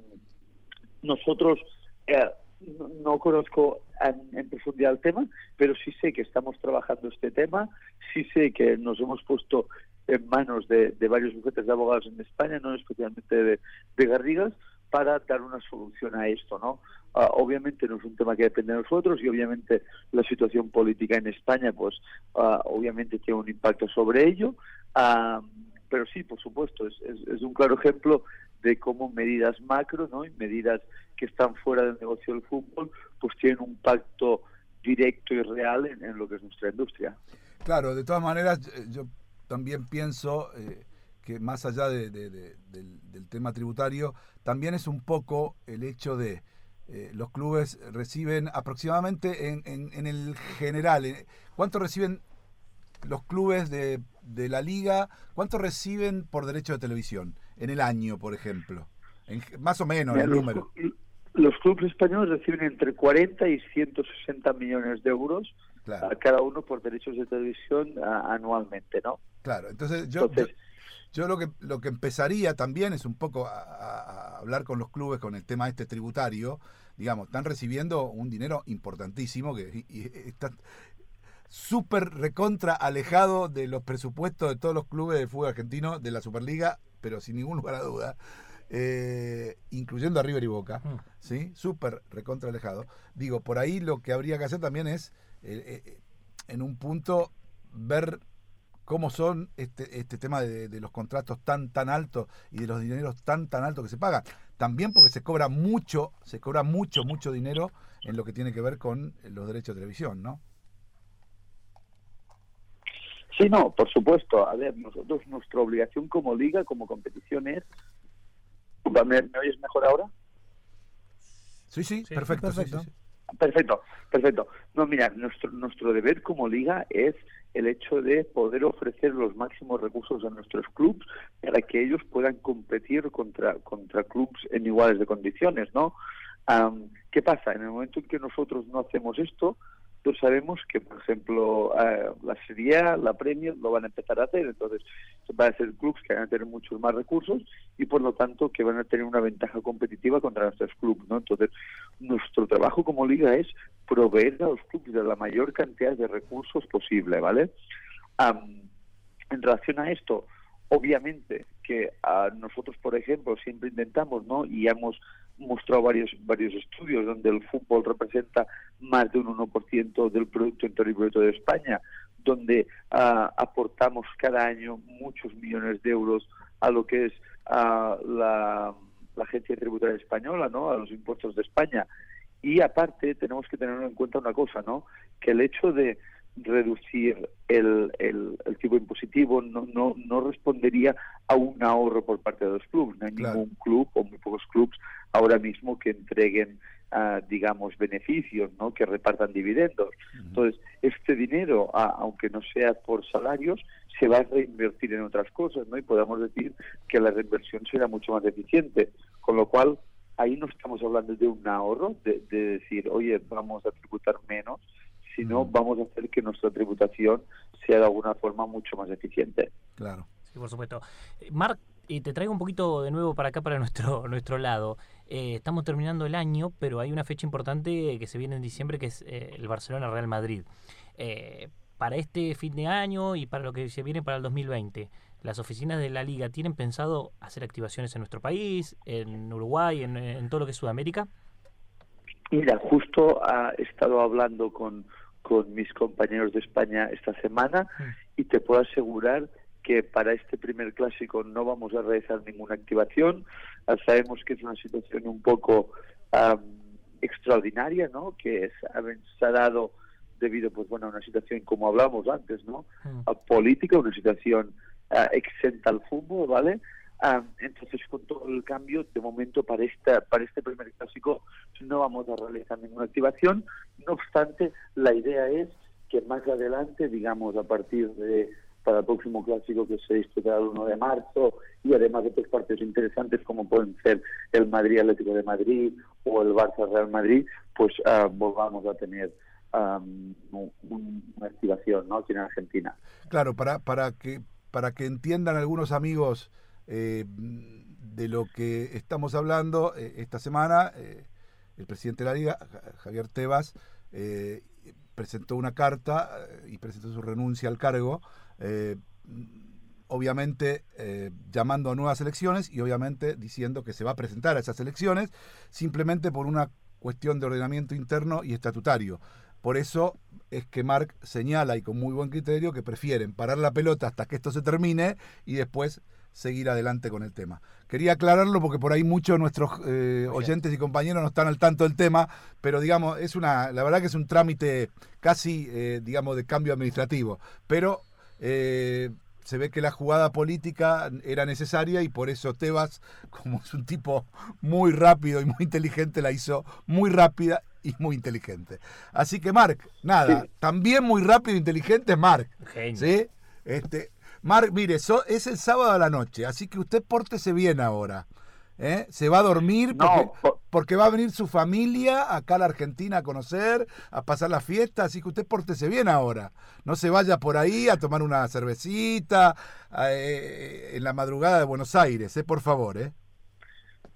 S10: nosotros eh, no, no conozco en, en profundidad el tema, pero sí sé que estamos trabajando este tema, sí sé que nos hemos puesto en manos de, varios bufetes de abogados en España, no especialmente de, Garrigas, para dar una solución a esto, ¿no? Ah, obviamente no es un tema que depende de nosotros y obviamente la situación política en España, pues ah, obviamente tiene un impacto sobre ello, Ah, pero sí, por supuesto, es, es- es un claro ejemplo de cómo medidas macro, ¿no? Y medidas que están fuera del negocio del fútbol, pues tienen un impacto directo y real en, lo que es nuestra industria.
S1: Claro, de todas maneras, eh, yo también pienso eh, que más allá de- de- de- del, tema tributario, también es un poco el hecho de eh, los clubes reciben aproximadamente en, en- el general, ¿cuánto reciben los clubes de, de la liga? ¿Cuánto reciben por derecho de televisión en el año, por ejemplo? En- más o menos,
S10: Mira,
S1: el
S10: los,
S1: número.
S10: los clubes españoles reciben entre 40 y 160 millones de euros
S1: Claro.
S10: a cada uno por derechos de televisión a- anualmente, ¿no?
S1: Claro, entonces yo,
S10: Entonces-
S1: yo, yo lo que lo que empezaría también es un poco a hablar con los clubes con el tema este tributario. Digamos, están recibiendo un dinero importantísimo que y- y está súper recontra alejado de los presupuestos de todos los clubes de fútbol argentino de la Superliga, pero sin ningún lugar a duda. eh, incluyendo a River y Boca,
S4: Mm.
S1: ¿sí? Súper recontra alejado. Digo, por ahí lo que habría que hacer también es, eh, eh, en un punto, ver cómo son este, este tema de, de los contratos tan tan altos y de los dineros tan tan altos que se pagan. También porque se cobra mucho, se cobra mucho, mucho dinero en lo que tiene que ver con los derechos de televisión, ¿no?
S10: Sí, no, por supuesto. A ver, nosotros, nuestra obligación como liga, como competición es... ¿Me, me oyes mejor ahora?
S1: Sí, sí,
S4: Sí,
S1: perfecto.
S7: perfecto.
S1: sí, sí.
S10: Perfecto, perfecto. No, mira, nuestro, nuestro deber como liga es el hecho de poder ofrecer los máximos recursos a nuestros clubes para que ellos puedan competir contra, contra clubes en iguales de condiciones, ¿no? Am, ¿Qué pasa? En el momento en que nosotros no hacemos esto, sabemos que, por ejemplo, eh, la Serie A, la Premier lo van a empezar a hacer. Entonces, van a ser clubes que van a tener muchos más recursos y, por lo tanto, que van a tener una ventaja competitiva contra nuestros clubes, ¿no? Entonces, nuestro trabajo como liga es proveer a los clubes de la mayor cantidad de recursos posible, ¿vale? Am, en relación a esto, obviamente que a nosotros, por ejemplo, siempre intentamos, ¿no? Y hemos mostrado varios varios estudios donde el fútbol representa más de un 1% del Producto Interior Bruto de España, donde ah, aportamos cada año muchos millones de euros a lo que es ah, la, la Agencia Tributaria Española, ¿no? A los impuestos de España. Y aparte tenemos que tener en cuenta una cosa, ¿no? Que el hecho de reducir el, el, el tipo impositivo no, no, no respondería a un ahorro por parte de los clubes. No hay
S1: Claro.
S10: ningún club o muy pocos clubes ahora mismo que entreguen, ah, digamos, beneficios, ¿no? Que repartan dividendos. Entonces, este dinero, aunque no sea por salarios, se va a reinvertir en otras cosas, ¿no? Y podemos decir que la reinversión será mucho más eficiente. Con lo cual, ahí no estamos hablando de un ahorro, de, de decir, oye, vamos a tributar menos, sino vamos a hacer que nuestra tributación sea de alguna forma mucho más eficiente.
S1: Claro.
S4: Sí, por supuesto. Eh, Marc, te traigo un poquito de nuevo para acá, para nuestro, nuestro lado. Eh, estamos terminando el año, pero hay una fecha importante que se viene en diciembre, que es eh, el Barcelona-Real Madrid. Eh, para este fin de año y para lo que se viene para el 2020, ¿las oficinas de la liga tienen pensado hacer activaciones en nuestro país, en Uruguay, en, en todo lo que es Sudamérica?
S10: Mira, justo he estado hablando con, con mis compañeros de España esta semana y te puedo asegurar que para este primer clásico no vamos a realizar ninguna activación. Ah, sabemos que es una situación un poco am, extraordinaria, ¿no? Que se ha dado debido, pues bueno, a una situación como hablamos antes, ¿no?
S4: Mm.
S10: a política, una situación ah, exenta al fútbol, ¿vale? Ah, entonces, con todo el cambio, de momento para esta para este primer clásico no vamos a realizar ninguna activación. No obstante, la idea es que más adelante, digamos, a partir de para el próximo clásico que se disputará el 1 de marzo y además de otros partidos interesantes como pueden ser el Madrid Atlético de Madrid o el Barça Real Madrid, pues ah, volvamos a tener un- una activación ¿no? aquí en Argentina.
S1: Claro, para, para que para que entiendan algunos amigos eh, de lo que estamos hablando eh, esta semana, eh, el presidente de la Liga, Ja- Javier Tebas, presentó una carta y presentó su renuncia al cargo, eh, obviamente eh, llamando a nuevas elecciones y obviamente diciendo que se va a presentar a esas elecciones simplemente por una cuestión de ordenamiento interno y estatutario. Por eso es que Mark señala y con muy buen criterio que prefieren parar la pelota hasta que esto se termine y después seguir adelante con el tema. Quería aclararlo porque por ahí muchos de nuestros eh, oyentes y compañeros no están al tanto del tema, pero digamos, es una, la verdad que es un trámite casi, eh, digamos, de cambio administrativo. Pero eh, se ve que la jugada política era necesaria y por eso Tebas, como es un tipo muy rápido y muy inteligente, la hizo muy rápida y muy inteligente. Así que Marc, nada, también muy rápido e inteligente es Marc.
S4: Genio.
S1: ¿Sí? Este, Marc, mire, so- es el sábado a la noche, así que usted pórtese bien ahora. ¿Eh? Se va a dormir porque,
S10: No, po-
S1: porque va a venir su familia acá a la Argentina a conocer, a pasar la fiesta, así que usted pórtese bien ahora. No se vaya por ahí a tomar una cervecita eh, en la madrugada de Buenos Aires, ¿eh? por favor. ¿eh?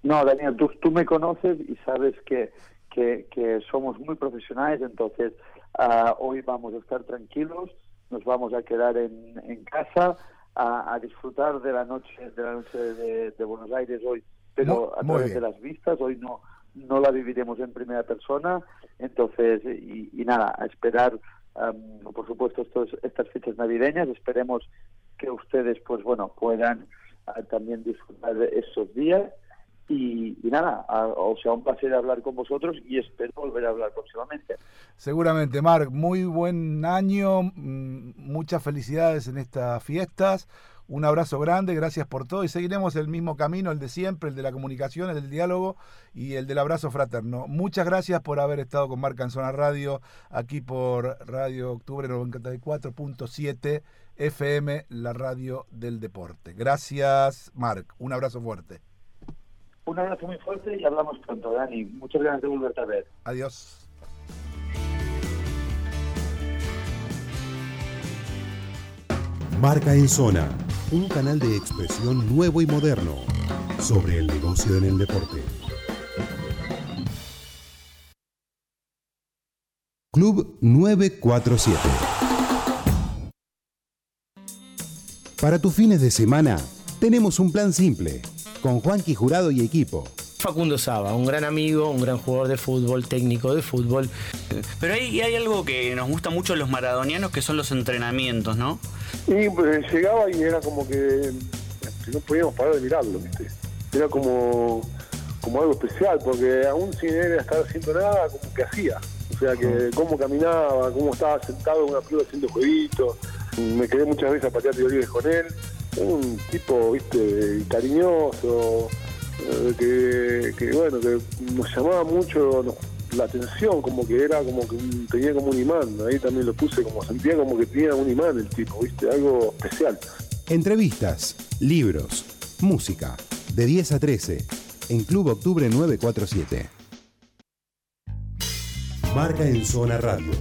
S10: No, Daniel, tú, tú me conoces y sabes que, que, que somos muy profesionales, entonces ah, hoy vamos a estar tranquilos, nos vamos a quedar en, en casa a, a disfrutar de la noche de la noche de, de Buenos Aires hoy, pero
S1: Mu-
S10: a
S1: muy
S10: través de las vistas, hoy no no la viviremos en primera persona, entonces y, y nada, a esperar am, por supuesto estos, estas fechas navideñas, esperemos que ustedes pues bueno puedan ah, también disfrutar de estos días y, y nada, a- o sea, un placer hablar con vosotros y espero volver a hablar próximamente.
S1: Seguramente, Marc, muy buen año, mm, muchas felicidades en estas fiestas, un abrazo grande, gracias por todo y seguiremos el mismo camino, el de siempre, el de la comunicación, el del diálogo y el del abrazo fraterno. Muchas gracias por haber estado con Marc en Zona Radio, aquí por Radio Octubre 94.7 FM, la radio del deporte. Gracias, Marc, un abrazo fuerte.
S10: Un abrazo muy fuerte y hablamos pronto, Dani. Muchas ganas de volverte a ver.
S1: Adiós.
S6: Marca en Zona, un canal de expresión nuevo y moderno sobre el negocio en el deporte. Club 947. Para tus fines de semana, tenemos un plan simple, con Juanqui Jurado y equipo.
S11: Facundo Saba, un gran amigo, un gran jugador de fútbol, técnico de fútbol.
S12: Pero hay, hay algo que nos gusta mucho a los maradonianos, que son los entrenamientos, ¿no?
S13: Y pues, llegaba y era como que, que no podíamos parar de mirarlo, ¿viste? Era como, como algo especial, porque aún sin él estar haciendo nada, como que hacía. O sea, que cómo caminaba, cómo estaba sentado en una pelota haciendo jueguitos. Me quedé muchas veces a patear tiros libres con él. Era un tipo, viste, cariñoso, que, que, bueno, que nos llamaba mucho la atención, como que era como que tenía como un imán. Ahí también lo puse, como sentía como que tenía un imán el tipo, viste, algo especial.
S6: Entrevistas, libros, música, de 10 a 13, en Club Octubre 947. Marca en Zona Radio,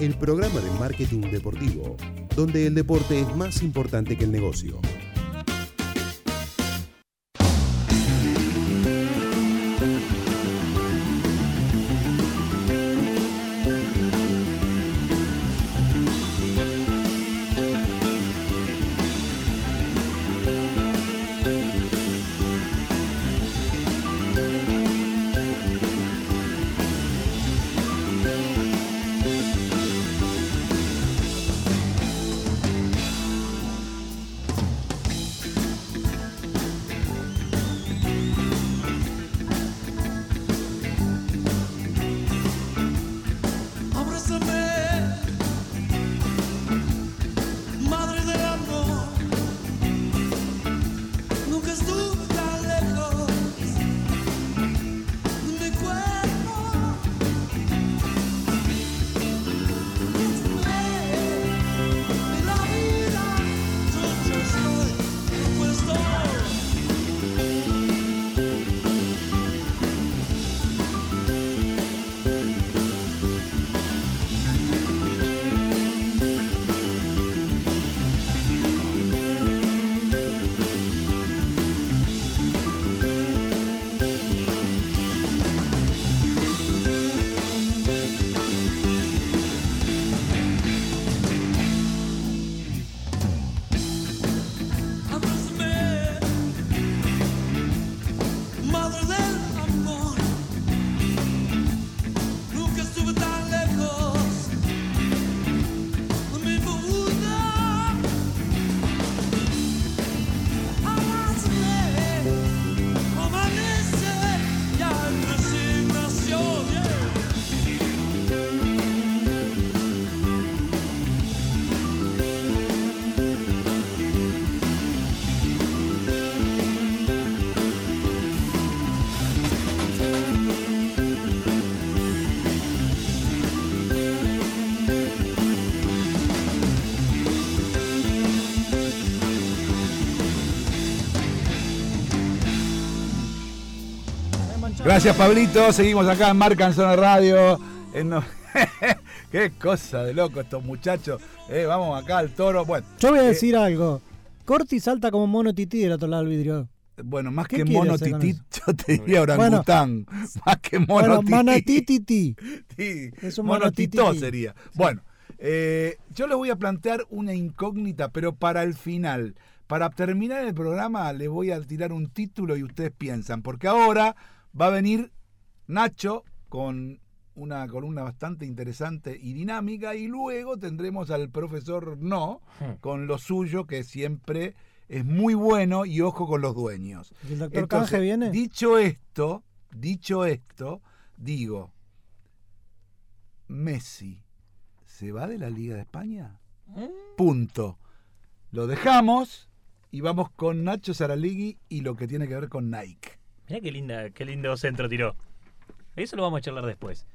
S6: el programa de marketing deportivo, donde el deporte es más importante que el negocio.
S1: Gracias, Pablito. Seguimos acá en Marca en Zona Radio. En no- Qué cosa de loco estos muchachos. Eh, vamos acá al toro. Bueno,
S7: Yo voy a
S1: eh,
S7: decir algo. Corti salta como mono tití del otro lado del vidrio.
S1: Bueno, más
S7: ¿Qué
S1: que mono tití, yo te diría orangután. más que mono
S7: Bueno,
S1: tití.
S7: Es un
S1: monotitó
S7: monotití.
S1: sería. Bueno, eh, yo les voy a plantear una incógnita, pero para el final. Para terminar el programa les voy a tirar un título y ustedes piensan, porque ahora va a venir Nacho con una columna bastante interesante y dinámica y luego tendremos al profesor No
S4: Hmm.
S1: con lo suyo que siempre es muy bueno y ojo con los dueños.
S7: ¿Y el doctor
S1: Entonces,
S7: Canje viene?
S1: Dicho esto, dicho esto, digo, Messi se va de la Liga de España. Punto. Lo dejamos y vamos con Nacho Saralegui y lo que tiene que ver con Nike.
S4: Mirá qué linda, qué lindo centro tiró. Eso lo vamos a charlar después.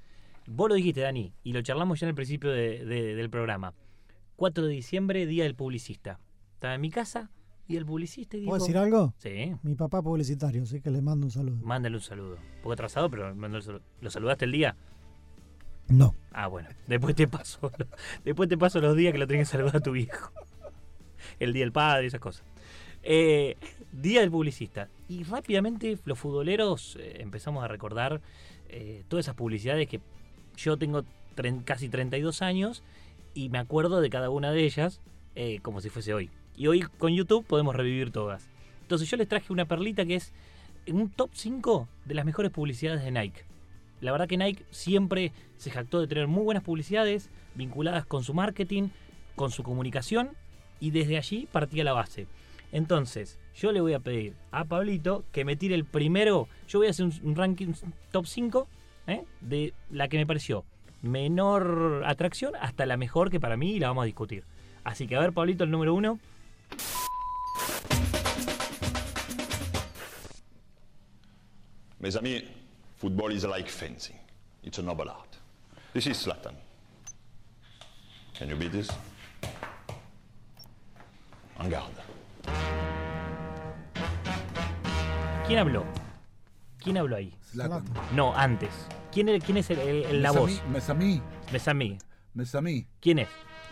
S4: Vos lo dijiste, Dani, y lo charlamos ya en el principio de- de- del programa. 4 de diciembre, Día del Publicista. Estaba en mi casa y el publicista dijo...
S7: ¿Puedo decir algo?
S4: Sí.
S7: Mi papá publicitario, así que le mando un saludo.
S4: Mándale un saludo. Un poco atrasado, pero. ¿Lo saludaste el día?
S7: No.
S4: Ah, bueno. Después te paso, después te paso los días que lo tenés que saludar a tu viejo. El día del padre y esas cosas. Eh, día del publicista. Y rápidamente los futboleros eh, empezamos a recordar eh, todas esas publicidades que yo tengo casi 32 años y me acuerdo de cada una de ellas eh, como si fuese hoy. Y hoy con YouTube podemos revivir todas. Entonces yo les traje una perlita que es un top 5 de las mejores publicidades de Nike. La verdad que Nike siempre se jactó de tener muy buenas publicidades vinculadas con su marketing, con su comunicación y desde allí partía la base. Entonces, yo le voy a pedir a Pablito que me tire el primero. Yo voy a hacer un, ranking top 5 ¿eh? de la que me pareció menor atracción hasta la mejor que para mí la vamos a discutir. Así que a ver, Pablito, el número uno.
S14: Mes amis, football is like fencing. It's a noble art. This is Slatan. Can you beat this? En garde.
S4: ¿Quién habló? ¿Quién habló ahí?
S1: Zlatan.
S4: No, antes. ¿Quién, es- quién es el, el- el- la voz?
S1: Mesamí.
S4: Mesamí.
S1: Mesamí.
S4: ¿Quién es?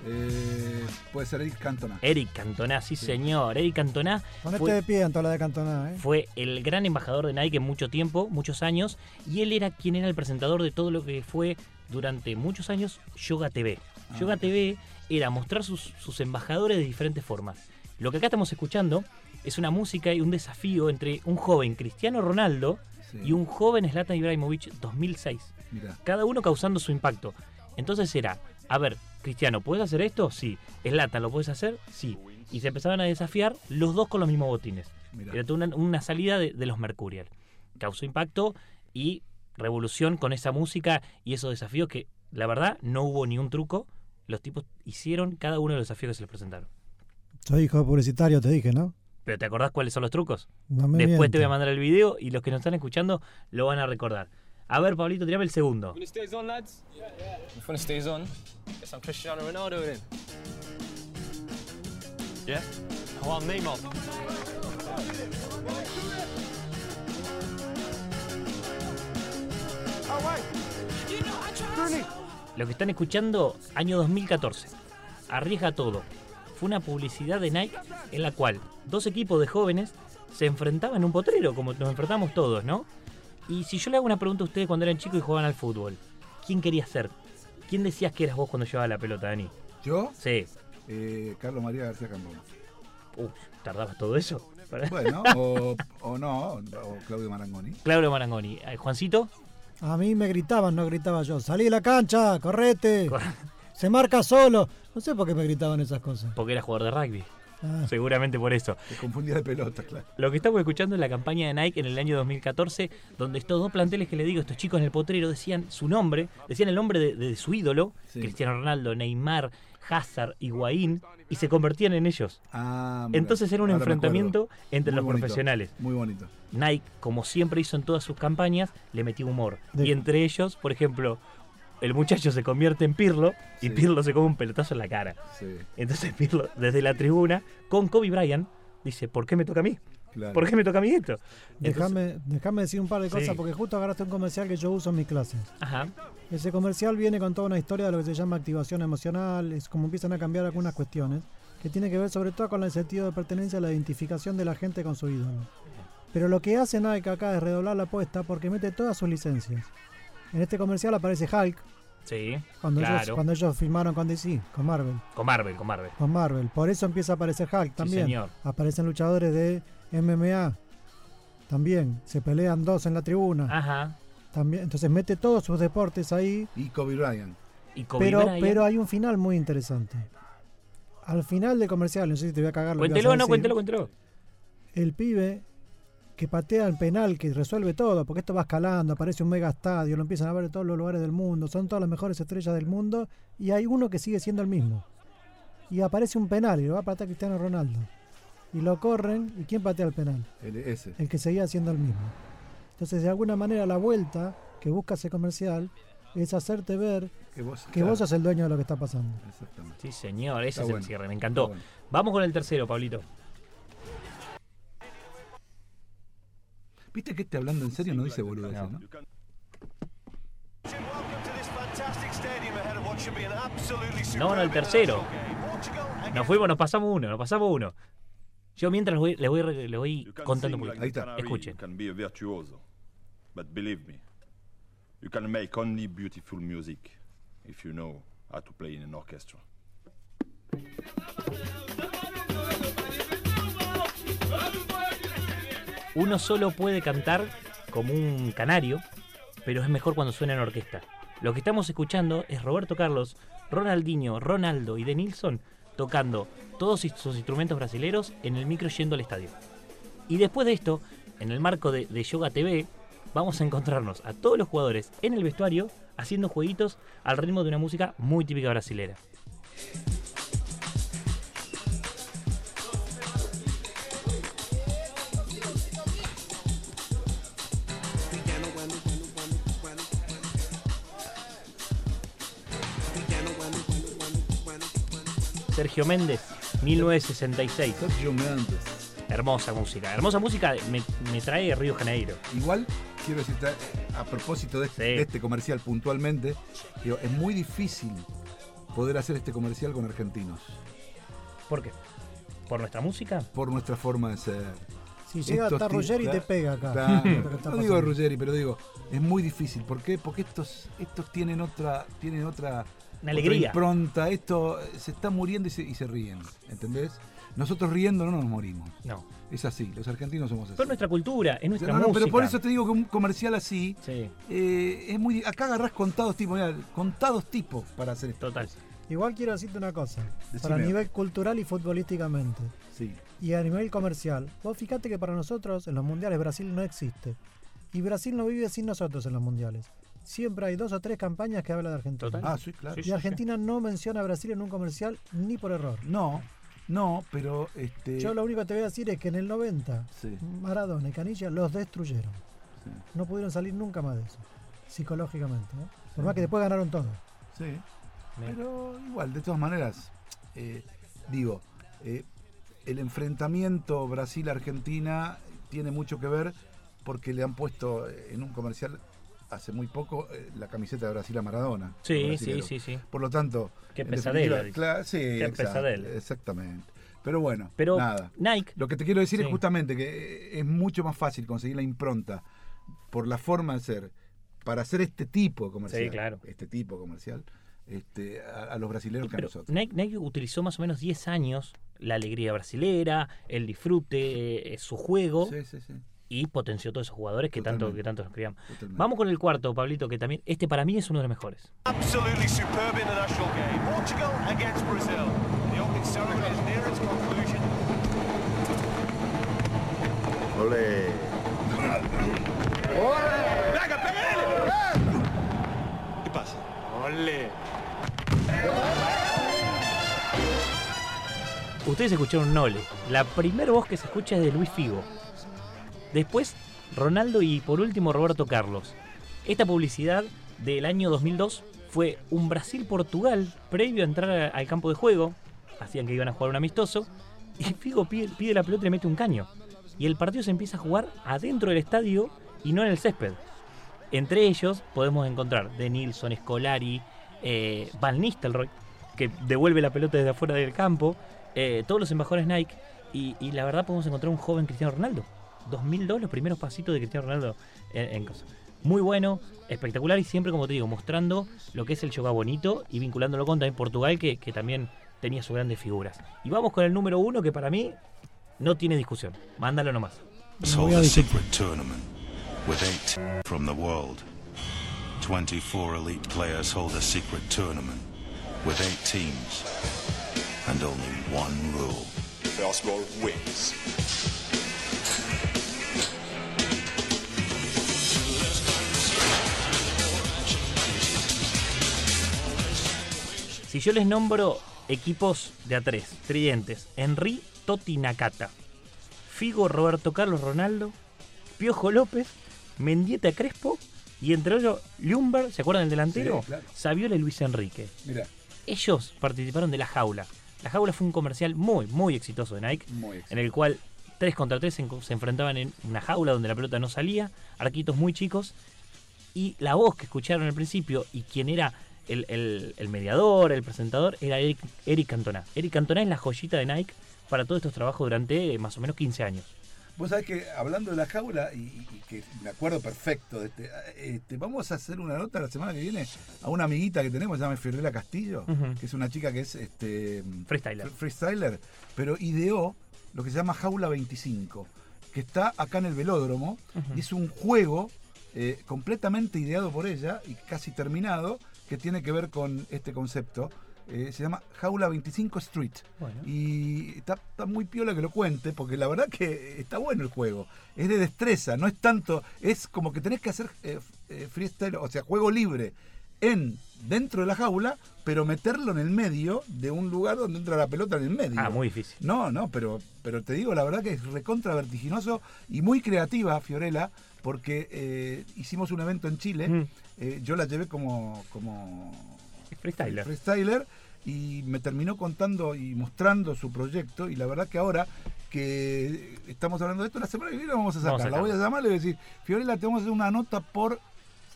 S1: Eh, puede ser Eric Cantona.
S4: Eric Cantona, sí, señor. Eric Cantona
S7: Ponete
S4: fue,
S7: de pie, Antola de Cantona, ¿eh?
S4: fue el gran embajador de Nike en mucho tiempo, muchos años, y él era quien era el presentador de todo lo que fue durante muchos años Yoga TV.
S1: Ah.
S4: Yoga TV era mostrar sus, sus embajadores de diferentes formas. Lo que acá estamos escuchando es una música y un desafío entre un joven Cristiano Ronaldo
S1: Sí.
S4: y un joven Zlatan Ibrahimovic 2006.
S1: Mirá.
S4: Cada uno causando su impacto. Entonces era, a ver, Cristiano, ¿puedes hacer esto? Sí. Zlatan, ¿lo puedes hacer? Sí. Y se empezaban a desafiar los dos con los mismos botines.
S1: Mirá.
S4: Era una, una salida de, de los Mercurial. Causó impacto y revolución con esa música y esos desafíos que, la verdad, no hubo ni un truco. Los tipos hicieron cada uno de los desafíos que se les presentaron.
S7: Soy hijo de publicitario, te dije, ¿no?
S4: ¿Pero te acordás cuáles son los trucos?
S7: No me
S4: Después te voy a mandar el video y los que nos están escuchando lo van a recordar. A ver, Pablito, tirame el segundo.
S15: When it stays on, lads? Yeah, yeah. When it stays on, get some Cristiano Ronaldo then. Yeah? I want Neymar.
S4: Lo que están escuchando, año 2014. Arriesga todo. Fue una publicidad de Nike en la cual dos equipos de jóvenes se enfrentaban en un potrero, como nos enfrentamos todos, ¿no? Y si yo le hago una pregunta a ustedes cuando eran chicos y jugaban al fútbol, ¿quién querías ser? ¿Quién decías que eras vos cuando llevaba la pelota, Dani?
S1: ¿Yo?
S4: Sí.
S1: Eh, Carlos María García Cambón.
S4: Uh, ¿tardabas todo eso?
S1: Bueno, o, o no, o Claudio Marangoni.
S4: Claudio Marangoni. Eh, Juancito,
S7: A mí me gritaban, no gritaba yo. Salí de la cancha, correte. Se marca solo. No sé por qué me gritaban esas cosas.
S4: porque era jugador de rugby.
S7: Ah.
S4: Seguramente por eso.
S1: Se confundía de pelota, claro.
S4: Lo que estamos escuchando es la campaña de Nike en el año 2014, donde estos dos planteles que le digo, estos chicos en el potrero, decían su nombre, decían el nombre de, de su ídolo,
S1: Sí.
S4: Cristiano Ronaldo, Neymar, Hazard, Higuaín, y se convertían en ellos.
S1: Ah.
S4: Entonces era un enfrentamiento entre
S1: Muy
S4: los
S1: bonito,
S4: profesionales.
S1: Muy bonito.
S4: Nike, como siempre hizo en todas sus campañas, le metió humor.
S7: De-
S4: Y entre ellos, por ejemplo, el muchacho se convierte en Pirlo y
S1: Sí.
S4: Pirlo se come un pelotazo en la cara.
S1: Sí.
S4: Entonces Pirlo, desde la tribuna, con Kobe Bryant, dice, ¿por qué me toca a mí?
S1: Claro.
S4: ¿Por qué me toca a mí esto?
S7: Déjame déjame decir un par de
S4: Sí.
S7: cosas porque justo agarraste un comercial que yo uso en mis clases.
S4: Ajá.
S7: Ese comercial viene con toda una historia de lo que se llama activación emocional, es como empiezan a cambiar algunas cuestiones, que tiene que ver sobre todo con el sentido de pertenencia, la identificación de la gente con su ídolo. Pero lo que hace Nike acá es redoblar la apuesta porque mete todas sus licencias. En este comercial aparece Hulk,
S4: Sí,
S7: cuando, ellos, cuando ellos filmaron con DC, con Marvel.
S4: Con Marvel, con Marvel.
S7: Con Marvel. Por eso empieza a aparecer Hulk también.
S4: señor.
S7: Aparecen luchadores de MMA. También. Se pelean dos en la tribuna.
S4: Ajá.
S7: También, entonces mete todos sus deportes ahí.
S1: Y Kobe Bryant.
S4: Y Kobe
S7: Pero,
S4: Bryant.
S7: pero hay un final muy interesante. Al final del comercial, no sé si te voy a cagar lo que vas a
S4: Cuéntelo, no,
S7: decir,
S4: cuéntelo, cuéntelo.
S7: El pibe que patea el penal, que resuelve todo, porque esto va escalando, aparece un mega estadio, lo empiezan a ver en todos los lugares del mundo, son todas las mejores estrellas del mundo, y hay uno que sigue siendo el mismo. Y aparece un penal y lo va a patear Cristiano Ronaldo. Y lo corren, ¿y quién patea el penal?
S1: El, ese.
S7: El que seguía siendo el mismo. Entonces, de alguna manera, la vuelta que busca ese comercial es hacerte ver
S1: Que vos,
S7: que
S1: claro.
S7: vos sos el dueño de lo que está pasando.
S1: Exactamente.
S4: Sí, señor, ese
S1: Está
S4: es el cierre, me encantó.
S1: bueno.
S4: Vamos con el tercero, Pablito.
S1: ¿Viste que este hablando en serio no dice boludeces,
S4: No.
S1: no?
S4: No, no, el tercero. Nos fuimos, nos pasamos uno, nos pasamos uno. Yo mientras le voy, le voy, voy contando un
S14: canary,
S4: Escuchen.
S14: You can be a virtuoso. But believe me, you can make only beautiful music if you know how to play in an orchestra.
S4: Uno solo puede cantar como un canario, pero es mejor cuando suena en orquesta. Lo que estamos escuchando es Roberto Carlos, Ronaldinho, Ronaldo y De Nilsson tocando todos sus instrumentos brasileros en el micro yendo al estadio. Y después de esto, en el marco de, de Yoga TV, vamos a encontrarnos a todos los jugadores en el vestuario haciendo jueguitos al ritmo de una música muy típica brasilera. Sergio Méndez, 1966.
S1: Sergio Méndez.
S4: Hermosa música. Hermosa música me, me trae Río de Janeiro.
S1: Igual, quiero decirte, a propósito de, de este comercial puntualmente, digo, es muy difícil poder hacer este comercial con argentinos.
S4: ¿Por qué? ¿Por nuestra música?
S1: Por nuestra forma de ser.
S7: Si llega hasta Ruggeri te pega acá.
S1: claro. No digo. Ruggeri, pero digo, es muy difícil. ¿Por qué? Porque estos, estos tienen otra, tienen otra, otra
S4: alegría.
S1: impronta. Esto eh, se está muriendo y se, y se ríen. ¿Entendés? Nosotros riendo no nos morimos.
S4: No.
S1: Es así, los argentinos somos así.
S4: Pero es nuestra cultura, es nuestra
S1: No, no,
S4: música.
S1: pero por eso te digo que un comercial así
S4: Sí.
S1: eh, es muy. Acá agarrás contados tipos, mirá, contados tipos para hacer esto.
S4: Total.
S7: Igual quiero decirte una cosa.
S1: Decime.
S7: Para nivel cultural y futbolísticamente.
S1: Sí.
S7: Y a nivel comercial. Vos fíjate que para nosotros en los mundiales Brasil no existe. Y Brasil no vive sin nosotros en los mundiales. Siempre hay dos o tres campañas que hablan de Argentina.
S1: Total. Ah, sí, claro. Sí,
S7: Y
S1: sí,
S7: Argentina no menciona a Brasil en un comercial ni por error.
S1: No, no, pero este.
S7: Yo lo único que te voy a decir es que en el 90
S1: Sí.
S7: Maradona y Canilla los destruyeron.
S1: Sí.
S7: No pudieron salir nunca más de eso. Psicológicamente. ¿no? Por más que después ganaron todo.
S1: Sí. Pero igual, de todas maneras, eh, digo, eh, el enfrentamiento Brasil-Argentina tiene mucho que ver porque le han puesto eh, en un comercial hace muy poco eh, la camiseta de Brasil a Maradona.
S4: Sí, sí, sí, sí.
S1: Por lo tanto,
S4: Qué pesadela,
S1: sí,
S4: Qué
S1: exacto,
S4: pesadela.
S1: Exactamente. Pero bueno,
S4: Pero
S1: nada.
S4: Nike.
S1: Lo que te quiero decir
S4: Sí.
S1: es justamente que eh, es mucho más fácil conseguir la impronta por la forma de ser para hacer este tipo de comercial.
S4: Sí, claro.
S1: Este tipo comercial este, a, a los brasileños que a nosotros.
S4: Nike, Nike utilizó más o menos 10 años la alegría brasilera, el disfrute, eh, su juego.
S1: Sí, sí, sí.
S4: Y potenció todos esos jugadores que tanto, que tanto nos criamos.
S1: Totalmente.
S4: Vamos con el cuarto, Pablito, que también, este para mí es uno de los mejores.
S3: Absolutely superb international game. Portugal against Brazil. The opening ceremony is near its conclusion.
S8: Ole.
S3: ¡Venga, pégale! ¿Qué pasa? ¡Ole!
S4: Ustedes escucharon Nole. La primera voz que se escucha es de Luis Figo. Después, Ronaldo y por último Roberto Carlos. Esta publicidad del año 2002 fue un Brasil-Portugal previo a entrar al campo de juego. Hacían que iban a jugar un amistoso. Y Figo pide, la pelota y le mete un caño. y el partido se empieza a jugar adentro del estadio y no en el césped. Entre ellos podemos encontrar De Nilsson, Scolari, eh, Van Nistelrooy, que devuelve la pelota desde afuera del campo, eh, todos los embajadores Nike, y la verdad podemos encontrar un joven Cristiano Ronaldo. 2002, los primeros pasitos de Cristiano Ronaldo en, en cosa. Muy bueno, espectacular y siempre, como te digo, mostrando lo que es el yoga bonito y vinculándolo con también Portugal, que, que también tenía sus grandes figuras. Y vamos con el número uno, que para mí no tiene discusión. Mándalo nomás.
S16: hold a secret tournament with eight from the world. 24 elite players hold a secret tournament with eight teams and only one rule.
S14: Wins.
S4: Si yo les nombro equipos de A3, tridentes, Henry, Totti, Nakata, Figo, Roberto Carlos, Ronaldo, Piojo López, Mendieta Crespo y entre ellos Lumber, ¿se acuerdan del delantero?
S1: Sí, claro.
S4: Saviola y Luis Enrique.
S1: Mira,
S4: Ellos participaron de La Jaula. La Jaula fue un comercial muy, muy exitoso de Nike,
S1: Muy
S4: en el cual 3 contra 3 se, se enfrentaban en una jaula donde la pelota no salía, arquitos muy chicos, y la voz que escucharon al principio y quien era el, el- el mediador, el presentador, era Eric, Eric Cantona. Eric Cantona es la joyita de Nike para todos estos trabajos durante eh, más o menos 15 años.
S1: Vos sabés que hablando de la jaula, y, que me acuerdo perfecto de este, este, vamos a hacer una nota la semana que viene a una amiguita que tenemos, se llama Fiorella Castillo, que es una chica que es este
S4: Freestyler.
S1: fr- freestyler, pero ideó lo que se llama Jaula 25, que está acá en el velódromo, y es un juego eh, completamente ideado por ella y casi terminado, que tiene que ver con este concepto. Eh, se llama Jaula 25 Street.
S4: Bueno.
S1: Y está, está muy piola que lo cuente, porque la verdad que está bueno el juego. Es de destreza, no es tanto. Es como que tenés que hacer eh, eh, freestyle, o sea, juego libre en dentro de la jaula, pero meterlo en el medio de un lugar donde entra la pelota en el medio.
S4: Ah, muy difícil.
S1: No, no, pero, pero te digo, la verdad que es recontra vertiginoso y muy creativa, Fiorella, porque eh, hicimos un evento en Chile.
S4: Mm.
S1: eh, yo la llevé como, como
S4: Freestyler.
S1: freestyler y me terminó contando y mostrando su proyecto y la verdad que ahora que estamos hablando de esto, la semana que viene vamos a
S4: Vamos a
S1: sacar. La voy a llamar y le voy a decir, Fiorella, te vamos a hacer una nota por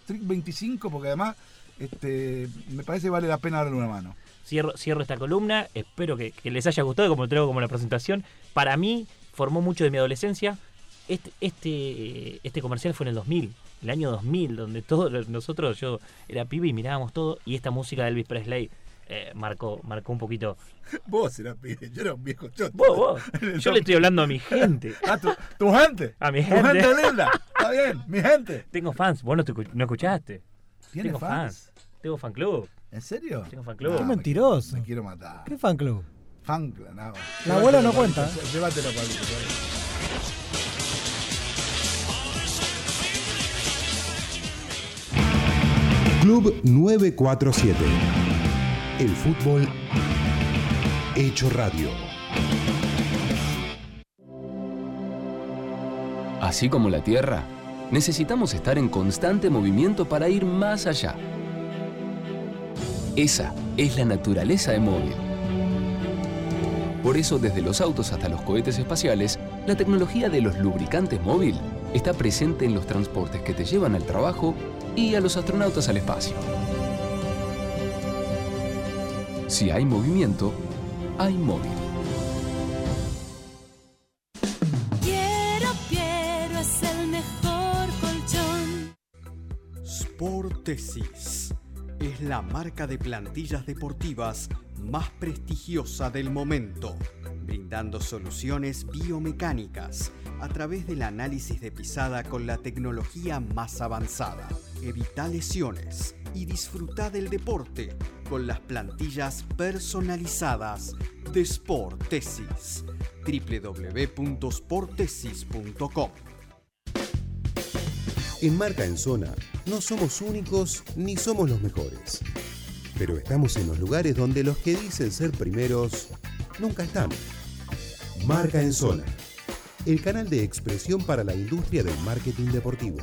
S1: Street 25 porque además este, me parece que vale la pena darle una mano.
S4: Cierro, cierro esta columna, espero que, que les haya gustado como traigo como la presentación. Para mí formó mucho de mi adolescencia. Este, este, este comercial fue en el 2000, el año 2000, donde todos nosotros, yo era pibe y mirábamos todo, y esta música de Elvis Presley eh, marcó, marcó un poquito.
S1: Vos eras pibe, yo era un viejo choto.
S4: Vos, vos. Yo le estoy hablando a mi gente.
S1: Ah, tu, tu gente.
S4: A mi
S1: Tu
S4: gente.
S1: gente linda. Está bien, mi gente.
S4: Tengo fans, vos no, te escu- no escuchaste.
S1: ¿Tienes
S4: Tengo
S1: fans?
S4: Tengo fan club.
S1: ¿En serio?
S4: Tengo fan club.
S7: Qué mentiroso.
S1: Me quiero matar.
S7: ¿Qué fan club?
S1: Fan club, no.
S7: La abuela no
S1: Llévatelo,
S7: cuenta.
S1: Llévatelo, Pablito, llévatelo.
S6: Club 947. El fútbol hecho radio.
S17: Así como la Tierra, necesitamos estar en constante movimiento para ir más allá. Esa es la naturaleza de móvil. Por eso, desde los autos hasta los cohetes espaciales, la tecnología de los lubricantes móvil está presente en los transportes que te llevan al trabajo y a los astronautas al espacio. Si hay movimiento, hay móvil.
S18: Quiero, quiero, es el mejor colchón.
S2: Sportesis es la marca de plantillas deportivas más prestigiosa del momento, brindando soluciones biomecánicas a través del análisis de pisada con la tecnología más avanzada. Evita lesiones y disfruta del deporte con las plantillas personalizadas de Sportesis. www.sportesis.com
S6: En Marca en Zona no somos únicos ni somos los mejores. Pero estamos en los lugares donde los que dicen ser primeros nunca están. Marca en Zona. El canal de expresión para la industria del marketing deportivo.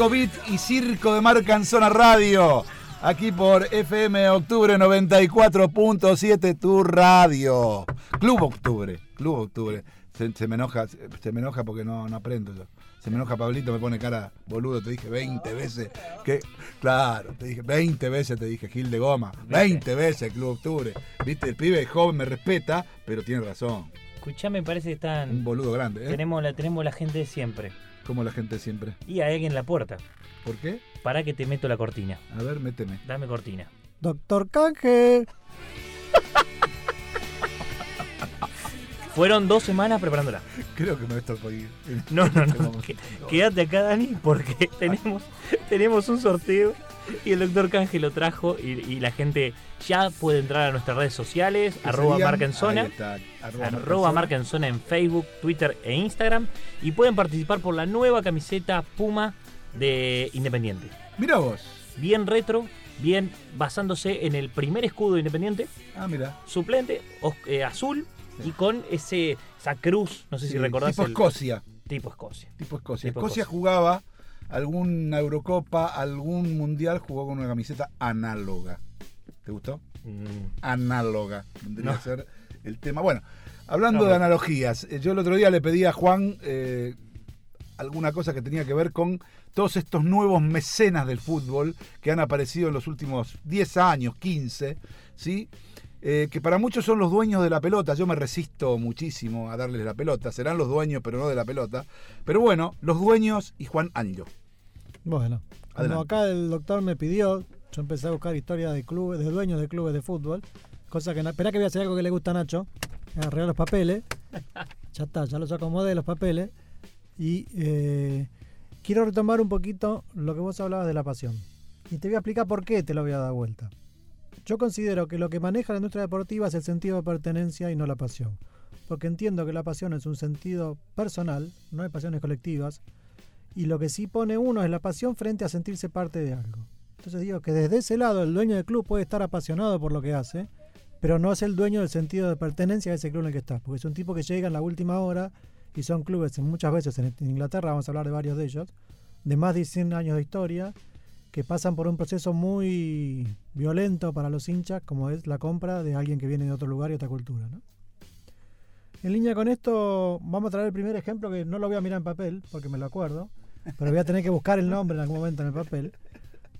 S19: Circo Beat y Circo de
S1: Marca en Zona Radio. Aquí por FM Octubre 94.7, tu radio. Club Octubre, Club Octubre. Se, se me enoja, se, se me enoja porque no, no aprendo yo. Se me enoja Pablito, me pone cara, boludo, te dije 20 veces que. Claro, te dije 20 veces, te dije Gil de Goma. 20 veces Club Octubre. Viste, el pibe joven me respeta, pero tiene razón.
S4: Escuchame, me parece que están.
S1: Un boludo grande, ¿eh?
S4: Tenemos la, tenemos la gente de siempre.
S1: Como la gente siempre.
S4: Y hay alguien en la puerta.
S1: ¿Por qué?
S4: Para que te meto la cortina.
S1: A ver, méteme.
S4: Dame cortina.
S7: Doctor Canje.
S4: Fueron dos semanas preparándola.
S1: Creo que me estoy por ir.
S4: No, no, no. que- Quédate acá, Dani, porque tenemos, tenemos un sorteo y el doctor Canje lo trajo y, y la gente ya puede entrar a nuestras redes sociales,
S1: ¿Qué
S4: arroba
S1: serían?
S4: marca en zona,
S1: Ahí está, arroba marca en
S4: arroba Facebook, Twitter e Instagram y pueden participar por la nueva camiseta Puma de Independiente.
S1: Mira vos.
S4: Bien retro, bien basándose en el primer escudo de Independiente.
S1: Ah, mira.
S4: Suplente, eh, azul y con ese esa cruz, no sé si recordás.
S1: tipo
S4: el-
S1: Escocia.
S4: Tipo Escocia.
S1: Tipo Escocia.
S4: Tipo
S1: Escocia
S4: Escocia.
S1: jugaba alguna Eurocopa, algún Mundial, jugó con una camiseta análoga. ¿Te gustó?
S4: Mm.
S1: Análoga. Tendría
S4: No.
S1: que ser el tema. Bueno, hablando
S4: No,
S1: de analogías, eh, yo el otro día le pedí a Juan eh, alguna cosa que tenía que ver con todos estos nuevos mecenas del fútbol que han aparecido en los últimos 10 años, 15, ¿sí? Eh, que para muchos son los dueños de la pelota. Yo me resisto muchísimo a darles la pelota. Serán los dueños, pero no de la pelota. Pero bueno, los dueños y Juan Anjo.
S7: Bueno, como acá el doctor me pidió, yo empecé a buscar historias de clubes, de dueños de clubes de fútbol, cosa que... Esperá que voy a hacer algo que le gusta a Nacho. Agarré los papeles. Ya está, ya los acomodé los papeles. Y eh, quiero retomar un poquito lo que vos hablabas de la pasión. Y te voy a explicar por qué te lo voy a dar vuelta. Yo considero que lo que maneja la industria deportiva es el sentido de pertenencia y no la pasión. Porque entiendo que la pasión es un sentido personal, no hay pasiones colectivas, y lo que sí pone uno es la pasión frente a sentirse parte de algo. Entonces digo que desde ese lado el dueño del club puede estar apasionado por lo que hace, pero no es el dueño del sentido de pertenencia a ese club en el que está, porque es un tipo que llega en la última hora y son clubes muchas veces en Inglaterra, vamos a hablar de varios de ellos, de más de 100 años de historia, que pasan por un proceso muy violento para los hinchas, como es la compra de alguien que viene de otro lugar y otra cultura. En línea con esto, vamos a traer el primer ejemplo que no lo voy a mirar en papel, porque me lo acuerdo, pero voy a tener que buscar el nombre en algún momento en el papel.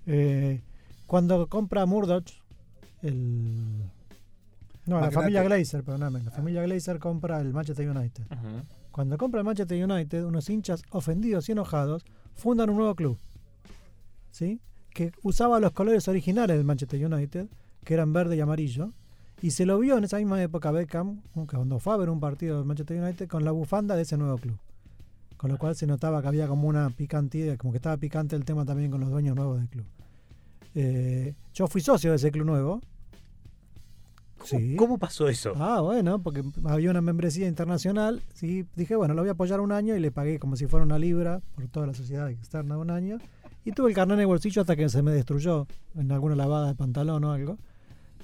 S7: Eh, cuando compra Murdoch, el... No, la familia Glazer, perdóname, la familia Glazer compra el Manchester United. Cuando compra el Manchester United, unos hinchas ofendidos y enojados fundan un nuevo club. ¿Sí? Que usaba los colores originales del Manchester United, que eran verde y amarillo. Y se lo vio en esa misma época Beckham, cuando fue a ver un partido del Manchester United, con la bufanda de ese nuevo club. Con lo cual se notaba que había como una picantía, como que estaba picante el tema también con los dueños nuevos del club. Eh, yo fui socio de ese club nuevo. Sí.
S4: ¿Cómo pasó eso?
S7: Ah, bueno, porque había una membresía internacional. Sí, dije, bueno, lo voy a apoyar un año y le pagué como si fuera una libra por toda la sociedad externa un año. Y tuve el carnet en el bolsillo hasta que se me destruyó en alguna lavada de pantalón o algo.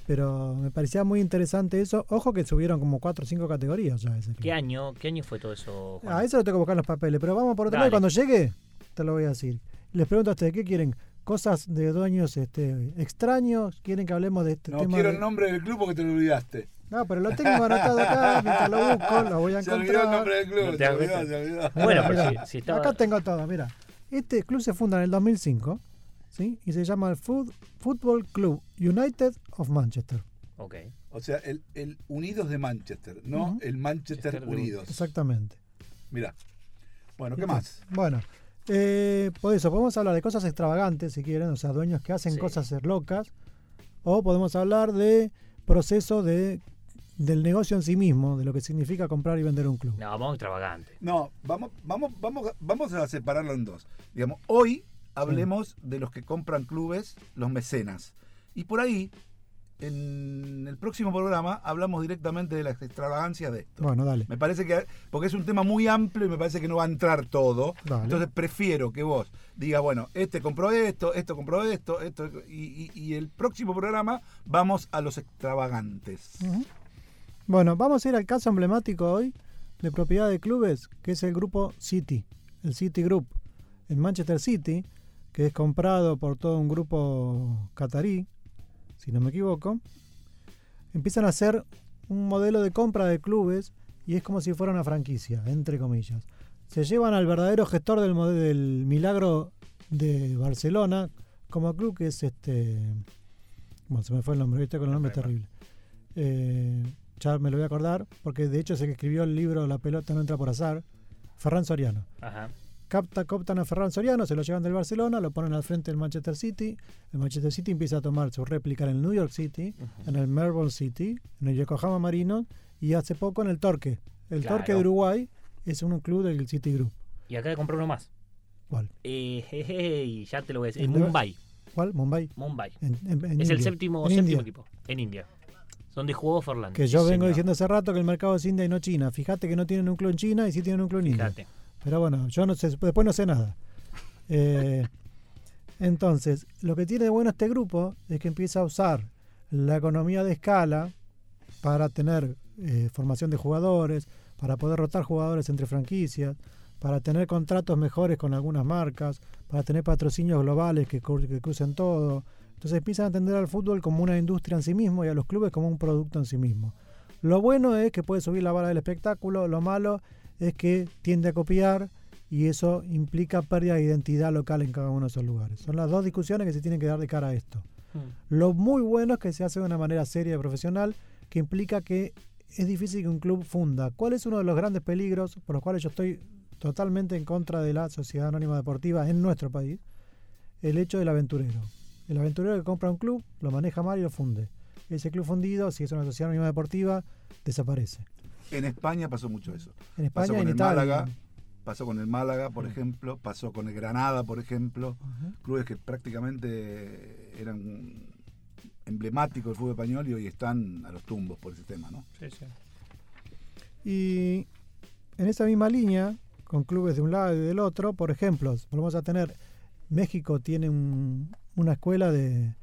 S7: Pero me parecía muy interesante eso. Ojo que subieron como cuatro o cinco categorías ya ese.
S4: ¿Qué año, ¿Qué año fue todo eso? Juan?
S7: Ah, eso lo tengo que buscar en los papeles. Pero vamos por otro lado. Cuando llegue, te lo voy a decir. Les pregunto a ustedes, ¿qué quieren? ¿Cosas de dueños este, extraños? ¿Quieren que hablemos de este
S1: No
S7: tema?
S1: quiero
S7: de-
S1: el nombre del club porque te lo olvidaste.
S7: No, pero lo tengo anotado acá, mientras lo busco, lo voy a
S1: Se olvidó
S7: encontrar.
S1: el nombre del club,
S4: No te
S1: se olvidó, se olvidó.
S4: Bueno, pero
S7: Mirá,
S4: si- si estaba-
S7: Acá tengo todo, mira. Este club se funda en el 2005, ¿sí? Y se llama el Food- Football Club United of Manchester.
S4: Ok.
S1: O sea, el, el Unidos de Manchester, no el Manchester Unidos.
S7: Exactamente.
S1: Mira. Bueno, ¿qué más?
S7: Bueno, eh, por eso, podemos hablar de cosas extravagantes, si quieren, o sea, dueños que hacen
S4: Sí.
S7: cosas locas, o podemos hablar de proceso de, del negocio en sí mismo, de lo que significa comprar y vender un club.
S4: No, vamos extravagante.
S1: No, vamos, vamos, vamos, vamos a separarlo en dos. Digamos, hoy hablemos de los que compran clubes, los mecenas. Y por ahí, en el próximo programa, hablamos directamente de las extravagancias de esto.
S7: Bueno, dale.
S1: Me parece que, porque es un tema muy amplio y me parece que no va a entrar todo.
S7: Dale.
S1: Entonces prefiero que vos digas, bueno, este compró esto, esto compró esto, esto, y, y- y el próximo programa vamos a los extravagantes.
S7: Bueno, vamos a ir al caso emblemático hoy de propiedad de clubes, que es el grupo City, el City Group, en Manchester City, que es comprado por todo un grupo catarí, si no me equivoco. Empiezan a hacer un modelo de compra de clubes y es como si fuera una franquicia, entre comillas. Se llevan al verdadero gestor del, del milagro de Barcelona como club, que es este. Bueno, se me fue el nombre, viste con el nombre terrible. Eh, ya me lo voy a acordar, porque de hecho es el que escribió el libro La pelota no entra por azar, Ferran Soriano.
S4: Ajá.
S7: Capta, cooptan a Ferran Soriano, se lo llevan del Barcelona, lo ponen al frente del Manchester City. El Manchester City empieza a tomar su réplica en el New York City, en el Melbourne City, en el Yokohama Marino y hace poco en el Torque. El
S4: Claro.
S7: Torque de Uruguay es un club del City Group.
S4: Y acá compré uno más.
S7: ¿Cuál?
S4: Eh, ya te lo voy a decir. En Mumbai.
S7: ¿Cuál? Mumbai.
S4: Mumbai.
S7: En- en- en
S4: es el séptimo, séptimo equipo. En India. Donde jugó Forlán.
S7: Que yo vengo diciendo hace rato que el mercado es India y no China. Fíjate que no tienen un club en China y sí tienen un club en India. Pero bueno, yo no sé, después no sé nada. Eh, entonces, lo que tiene de bueno este grupo es que empieza a usar la economía de escala para tener eh, formación de jugadores, para poder rotar jugadores entre franquicias, para tener contratos mejores con algunas marcas, para tener patrocinios globales que, que crucen todo. Entonces empiezan a entender al fútbol como una industria en sí mismo y a los clubes como un producto en sí mismo. Lo bueno es que puede subir la vara del espectáculo, lo malo es que tiende a copiar y eso implica pérdida de identidad local en cada uno de esos lugares. Son las dos discusiones que se tienen que dar de cara a esto. Lo muy bueno es que se hace de una manera seria y profesional, que implica que es difícil que un club funda. ¿Cuál es uno de los grandes peligros por los cuales yo estoy totalmente en contra de la sociedad anónima deportiva en nuestro país? El hecho del aventurero. El aventurero que compra un club, lo maneja mal y lo funde. Ese club fundido, si es una sociedad anónima deportiva, desaparece.
S1: En España pasó mucho eso.
S7: En
S1: pasó
S7: España,
S1: con
S7: en
S1: el
S7: Italia.
S1: Málaga, pasó con el Málaga, por ejemplo, pasó con el Granada, por ejemplo, clubes que prácticamente eran emblemáticos del fútbol español y hoy están a los tumbos por ese tema, ¿no?
S4: Sí, sí.
S7: Y en esa misma línea, con clubes de un lado y del otro, por ejemplo, volvemos a tener, México tiene un- una escuela de,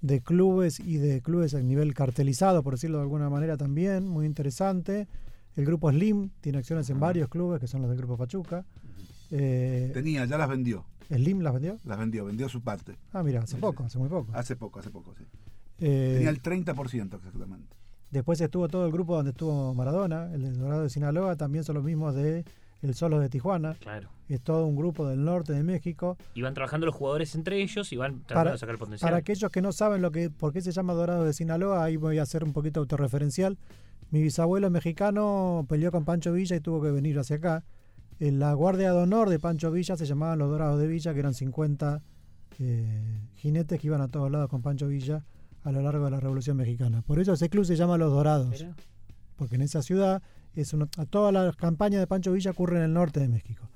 S7: de clubes y de clubes a nivel cartelizado, por decirlo de alguna manera también, muy interesante. El grupo Slim tiene acciones en varios clubes, que son los del grupo Pachuca. Eh,
S1: Tenía, ya las vendió.
S7: ¿Slim las vendió?
S1: Las vendió, vendió su parte.
S7: Ah, mira, hace poco, hace muy poco.
S1: Hace poco, hace poco, sí.
S7: Eh,
S1: Tenía el 30% exactamente.
S7: Después estuvo todo el grupo donde estuvo Maradona, el de Dorado de Sinaloa, también son los mismos de El Solos de Tijuana.
S4: Claro.
S7: Es todo un grupo del norte de México.
S4: Y van trabajando los jugadores entre ellos y van tratando
S7: Para,
S4: de sacar el potencial.
S7: para aquellos que no saben lo que, por qué se llama Dorado de Sinaloa, ahí voy a hacer un poquito autorreferencial. Mi bisabuelo mexicano peleó con Pancho Villa y tuvo que venir hacia acá. En la guardia de honor de Pancho Villa se llamaban los Dorados de Villa, que eran 50 eh, jinetes que iban a todos lados con Pancho Villa a lo largo de la Revolución Mexicana. Por eso ese club se llama Los Dorados. Porque en esa ciudad es todas las campañas de Pancho Villa ocurren en el norte de México.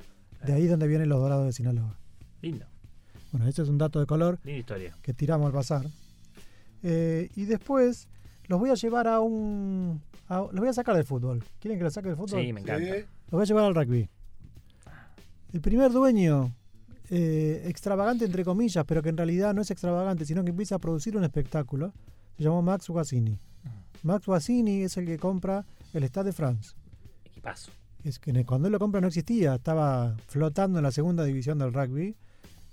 S7: De ahí es donde vienen los Dorados de Sinaloa.
S4: Lindo.
S7: Bueno, ese es un dato de color
S4: Linda historia.
S7: que tiramos al pasar. Eh, y después los voy a llevar a un. a- los voy a sacar del fútbol. ¿Quieren que los saque del fútbol?
S4: Sí, me encanta.
S1: Sí.
S7: Los voy a llevar al rugby. El primer dueño, eh, extravagante entre comillas, pero que en realidad no es extravagante, sino que empieza a producir un espectáculo, se llamó Max Guazzini. Max Guazzini es el que compra el Stade de France.
S4: Equipazo.
S7: Es que cuando él lo compra no existía, estaba flotando en la segunda división del rugby.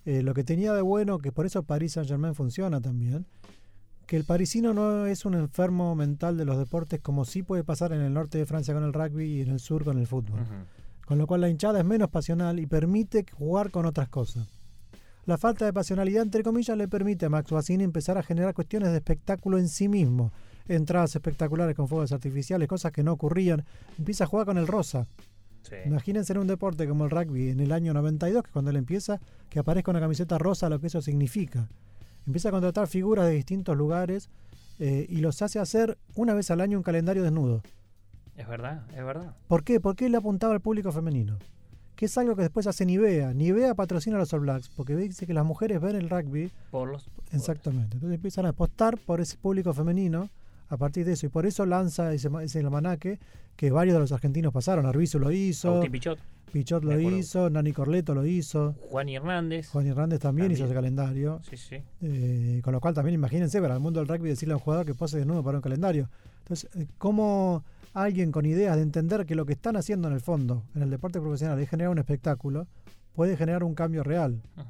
S7: Eh, lo que tenía de bueno, que por eso Paris Saint Germain funciona también, que el parisino no es un enfermo mental de los deportes como sí puede pasar en el norte de Francia con el rugby y en el sur con el fútbol. Con lo cual la hinchada es menos pasional y permite jugar con otras cosas. La falta de pasionalidad, entre comillas, le permite a Max Guazzini empezar a generar cuestiones de espectáculo en sí mismo. Entradas espectaculares con fuegos artificiales, cosas que no ocurrían. Empieza a jugar con el rosa. Imagínense en un deporte como el rugby en el año 92, que cuando él empieza, que aparezca una camiseta rosa, lo que eso significa. Empieza a contratar figuras de distintos lugares eh, y los hace hacer una vez al año un calendario desnudo.
S4: Es verdad, es verdad.
S7: ¿Por qué? Porque él apuntaba al público femenino. Que es algo que después hace Nivea. Nivea patrocina a los All Blacks porque dice que las mujeres ven el rugby.
S4: Por los.
S7: Exactamente. Entonces empiezan a apostar por ese público femenino a partir de eso. Y por eso lanza ese, ese almanaque que varios de los argentinos pasaron. Arbizu lo hizo.
S4: Agustín Pichot.
S7: Pichot lo hizo. Nani Corleto lo hizo.
S4: Juan Hernández.
S7: Juan Hernández también, hizo ese calendario.
S4: Sí, sí.
S7: Eh, con lo cual también imagínense para el mundo del rugby decirle a un jugador que pose desnudo para un calendario. Entonces, eh, ¿cómo alguien con ideas de entender que lo que están haciendo en el fondo, en el deporte profesional, es generar un espectáculo, puede generar un cambio real? ¿no?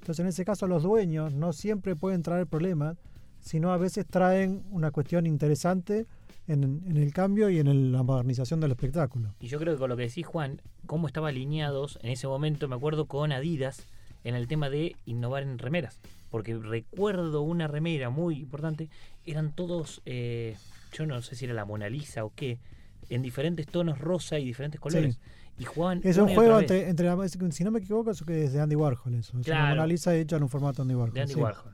S7: Entonces, en ese caso, los dueños no siempre pueden traer problemas, sino a veces traen una cuestión interesante en, en el cambio y en el- la modernización del espectáculo.
S4: Y yo creo que con lo que decís, Juan, cómo estaban alineados en ese momento, me acuerdo con Adidas en el tema de innovar en remeras. Porque recuerdo una remera muy importante, eran todos, eh, yo no sé si era la Mona Lisa o qué, en diferentes tonos rosa y diferentes colores. Y jugaban.
S7: Es un juego entre, entre la- si no me equivoco, que es de Andy Warhol. Eso. Es una
S4: Claro.
S7: Mona Lisa hecha en un formato Andy Warhol.
S4: De Andy
S7: sí.
S4: Warhol.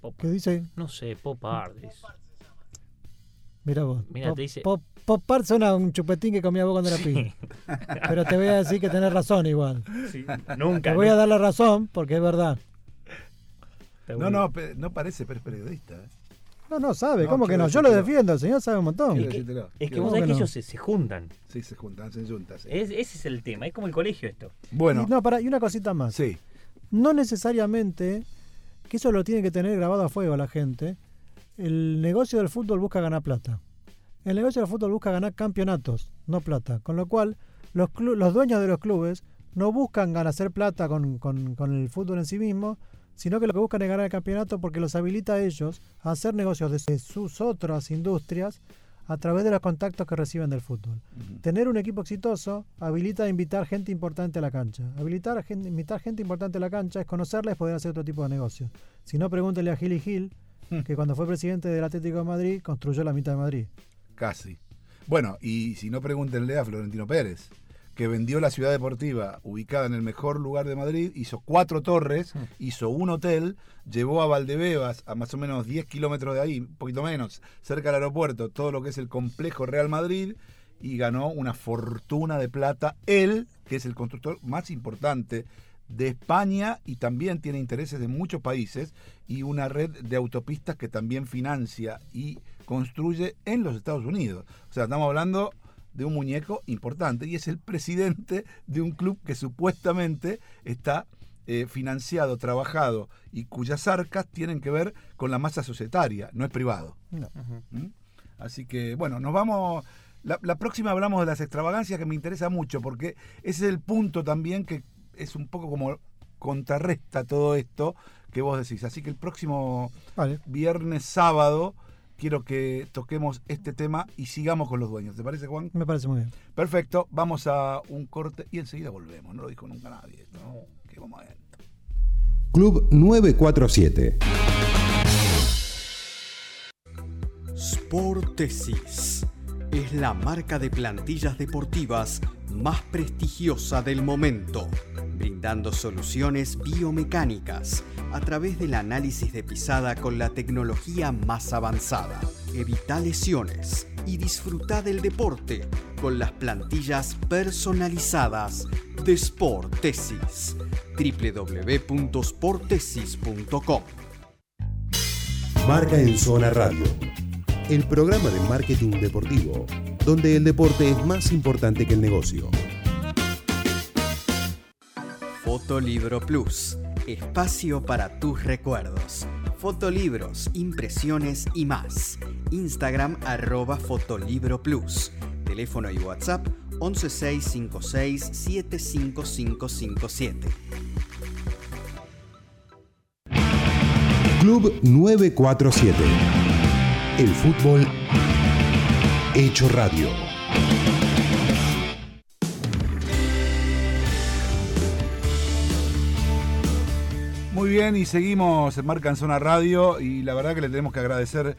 S4: Pop-
S7: ¿Qué dice?
S4: No sé, pop art. es-
S7: Mira vos.
S4: Mira,
S7: pop,
S4: te dice-
S7: Pop, pop art suena un chupetín que comía vos cuando era pibe. Pero te voy a decir que tenés razón igual.
S4: Sí, nunca,
S7: Te voy a dar la razón porque es verdad.
S1: No, no, no parece, pero es periodista. ¿eh?
S7: No, no sabe.
S1: No,
S7: ¿Cómo que no? Yo lo defiendo. El señor sabe un montón.
S4: Es que vos sabés que
S7: no?
S4: ellos se, se juntan.
S1: Sí, se juntan, se juntan. sí.
S4: Es- ese es el tema, es como el colegio esto.
S1: Bueno,
S7: Y, no, para, y una cosita más.
S1: sí.
S7: No necesariamente, que eso lo tiene que tener grabado a fuego la gente, el negocio del fútbol busca ganar plata. El negocio del fútbol busca ganar campeonatos, no plata. Con lo cual, los, los dueños de los clubes no buscan ganar plata con, con- el fútbol en sí mismo, sino que lo que buscan es ganar el campeonato porque los habilita a ellos a hacer negocios de sus otras industrias a través de los contactos que reciben del fútbol. Tener un equipo exitoso habilita a invitar gente importante a la cancha. Habilitar a gente, invitar gente importante a la cancha es conocerla y poder hacer otro tipo de negocio. Si no, pregúntele a Gil Gil, que cuando fue presidente del Atlético de Madrid construyó la mitad de Madrid.
S1: Casi. Bueno, y si no, pregúntenle a Florentino Pérez, que vendió la ciudad deportiva ubicada en el mejor lugar de Madrid, hizo cuatro torres, hizo un hotel, llevó a Valdebebas, a más o menos 10 kilómetros de ahí, un poquito menos, cerca del aeropuerto, todo lo que es el complejo Real Madrid, y ganó una fortuna de plata. Él, que es el constructor más importante de España y también tiene intereses de muchos países y una red de autopistas que también financia y construye en los Estados Unidos. O sea, estamos hablando de un muñeco importante y es el presidente de un club que supuestamente está eh, financiado, trabajado y cuyas arcas tienen que ver con la masa societaria, no es privado.
S7: No.
S1: ¿Mm? Así que, bueno, nos vamos. La, la próxima hablamos de las extravagancias que me interesa mucho, porque ese es el punto también que es un poco como contrarresta todo esto que vos decís. Así que el próximo
S7: Vale.
S1: viernes, sábado, quiero que toquemos este tema y sigamos con los dueños. ¿Te parece, Juan?
S7: Me parece muy bien.
S1: Perfecto, vamos a un corte y enseguida volvemos. No lo dijo nunca nadie. esto, ¿no? Que vamos a ver.
S6: Club 947.
S2: Sportesis, es la marca de plantillas deportivas más prestigiosa del momento, brindando soluciones biomecánicas a través del análisis de pisada con la tecnología más avanzada. Evita lesiones y disfruta del deporte con las plantillas personalizadas de Sportesis. www.sportesis.com
S6: Marca en Zona Radio, el programa de marketing deportivo, donde el deporte es más importante que el negocio.
S2: Fotolibro Plus, espacio para tus recuerdos. Fotolibros, impresiones y más. Instagram arroba Fotolibro Plus. Teléfono y WhatsApp 11656 75557.
S6: Club 947. El fútbol hecho radio.
S1: Muy bien, y seguimos en Marca en Zona Radio y la verdad que le tenemos que agradecer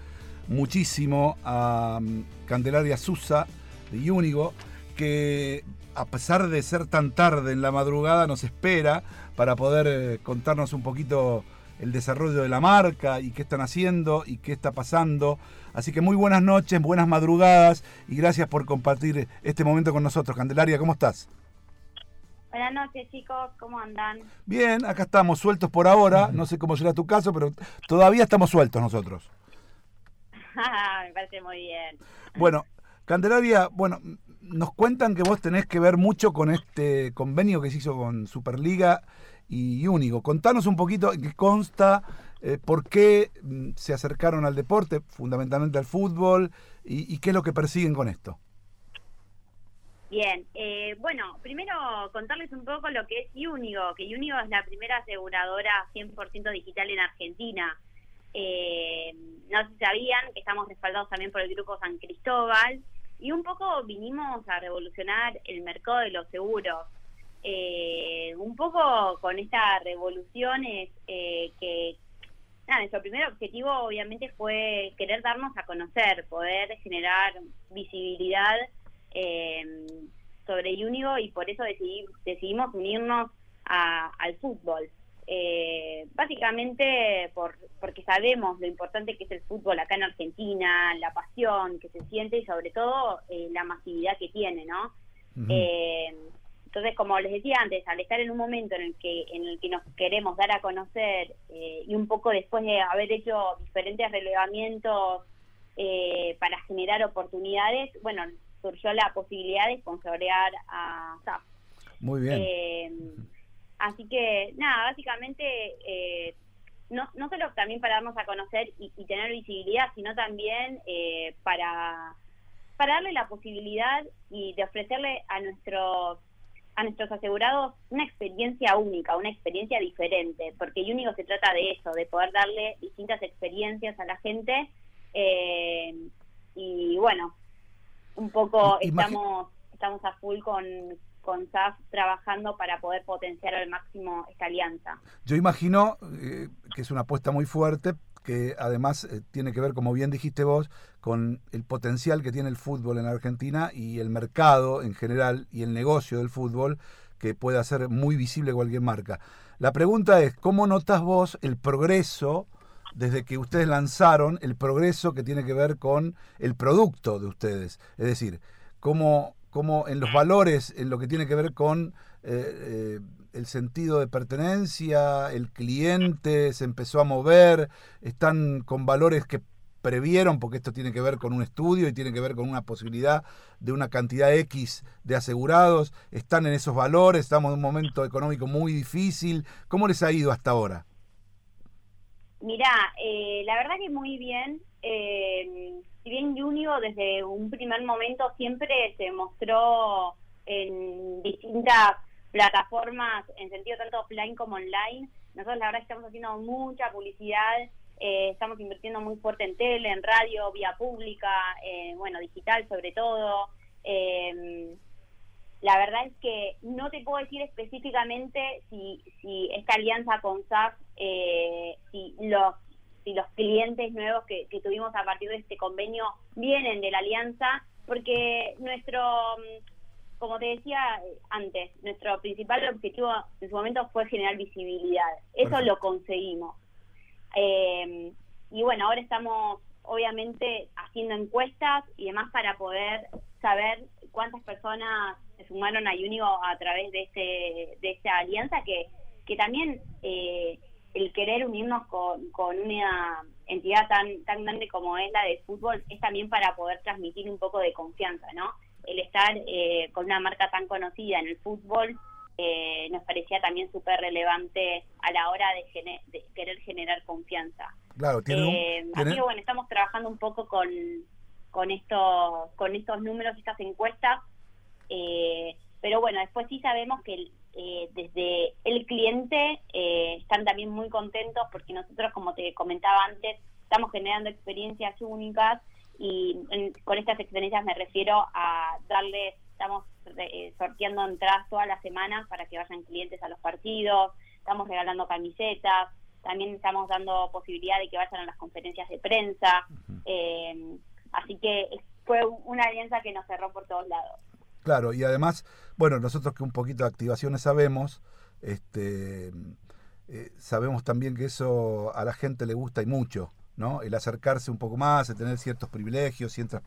S1: muchísimo a mm, Candelaria Susa de Yúnigo, que a pesar de ser tan tarde en la madrugada nos espera para poder eh, contarnos un poquito el desarrollo de la marca y qué están haciendo y qué está pasando. Así que muy buenas noches, buenas madrugadas y gracias por compartir este momento con nosotros. Candelaria, ¿cómo estás?
S20: Buenas noches, chicos, ¿cómo andan?
S1: Bien, acá estamos sueltos por ahora. No sé cómo será tu caso, pero todavía estamos sueltos nosotros.
S20: Me parece muy bien.
S1: Bueno, Candelaria, bueno, nos cuentan que vos tenés que ver mucho con este convenio que se hizo con Superliga y Único. Contanos un poquito en qué consta, eh, por qué mm, se acercaron al deporte, fundamentalmente al fútbol, y, y qué es lo que persiguen con esto.
S20: Bien, eh, bueno, primero contarles un poco lo que es Unigo, que Unigo es la primera aseguradora 100% digital en Argentina. Eh, no sé si sabían que estamos respaldados también por el Grupo San Cristóbal y un poco vinimos a revolucionar el mercado de los seguros. Eh, un poco con esta revolución es eh, que nada, nuestro primer objetivo obviamente fue querer darnos a conocer, poder generar visibilidad eh, sobre Unigo y por eso decidí- decidimos unirnos a- al fútbol. Eh, básicamente por, porque sabemos lo importante que es el fútbol acá en Argentina, la pasión que se siente y sobre todo eh, la masividad que tiene, ¿no? Eh, entonces, como les decía antes, al estar en un momento en el que en el que nos queremos dar a conocer eh, y un poco después de haber hecho diferentes relevamientos eh, para generar oportunidades, bueno, surgió la posibilidad de sponsorear a SAP.
S1: Muy bien.
S20: Eh, así que, nada, básicamente, eh, no, no solo también para darnos a conocer y, y tener visibilidad, sino también eh, para, para darle la posibilidad y de ofrecerle a nuestros a nuestros asegurados una experiencia única, una experiencia diferente, porque Unigo se trata de eso, de poder darle distintas experiencias a la gente eh, y bueno, un poco estamos estamos a full con con SAF trabajando para poder potenciar al máximo esta alianza.
S1: Yo imagino eh, que es una apuesta muy fuerte, que además eh, tiene que ver, como bien dijiste vos, con el potencial que tiene el fútbol en Argentina y el mercado en general y el negocio del fútbol que puede hacer muy visible cualquier marca. La pregunta es, ¿cómo notas vos el progreso desde que ustedes lanzaron, el progreso que tiene que ver con el producto de ustedes? Es decir, cómo, cómo en los valores, en lo que tiene que ver con eh, eh, el sentido de pertenencia, el cliente se empezó a mover, están con valores que previeron, porque esto tiene que ver con un estudio y tiene que ver con una posibilidad de una cantidad X de asegurados, están en esos valores, estamos en un momento económico muy difícil. ¿Cómo les ha ido hasta ahora?
S20: Mirá, eh, la verdad que muy bien. Eh, si bien Unigo desde un primer momento siempre se mostró en distintas plataformas, en sentido tanto offline como online, nosotros la verdad que estamos haciendo mucha publicidad, eh, estamos invirtiendo muy fuerte en tele, en radio, vía pública, eh, bueno, digital sobre todo. La verdad es que no te puedo decir específicamente si, si esta alianza con SAF, eh, si los si los clientes nuevos que, que tuvimos a partir de este convenio vienen de la alianza, porque nuestro, mm, como te decía antes, nuestro principal objetivo en su momento fue generar visibilidad. Eso lo conseguimos. Eh, y bueno, ahora estamos obviamente haciendo encuestas y demás para poder saber cuántas personas se sumaron a Unigo a través de este de esta alianza que, que también eh, el querer unirnos con, con una entidad tan tan grande como es la de fútbol es también para poder transmitir un poco de confianza, ¿no? El estar eh, con una marca tan conocida en el fútbol eh, nos parecía también súper relevante a la hora de, gene- de querer generar confianza.
S1: Claro, tiene un-
S20: Eh,
S1: tiene-
S20: Así que bueno, estamos trabajando un poco con, con, estos, con estos números, estas encuestas, eh, pero bueno, después sí sabemos que eh, desde el cliente eh, están también muy contentos porque nosotros, como te comentaba antes, estamos generando experiencias únicas y en- con estas experiencias me refiero a darles, estamos eh, sorteando entradas todas las semanas para que vayan clientes a los partidos, estamos regalando camisetas, también estamos dando posibilidad de que vayan a las conferencias de prensa, eh, así que fue una alianza que nos cerró por todos lados.
S1: Claro, y además, bueno, nosotros que un poquito de activaciones sabemos, este, eh, sabemos también que eso a la gente le gusta y mucho, ¿no? El acercarse un poco más, el tener ciertos privilegios, ciertas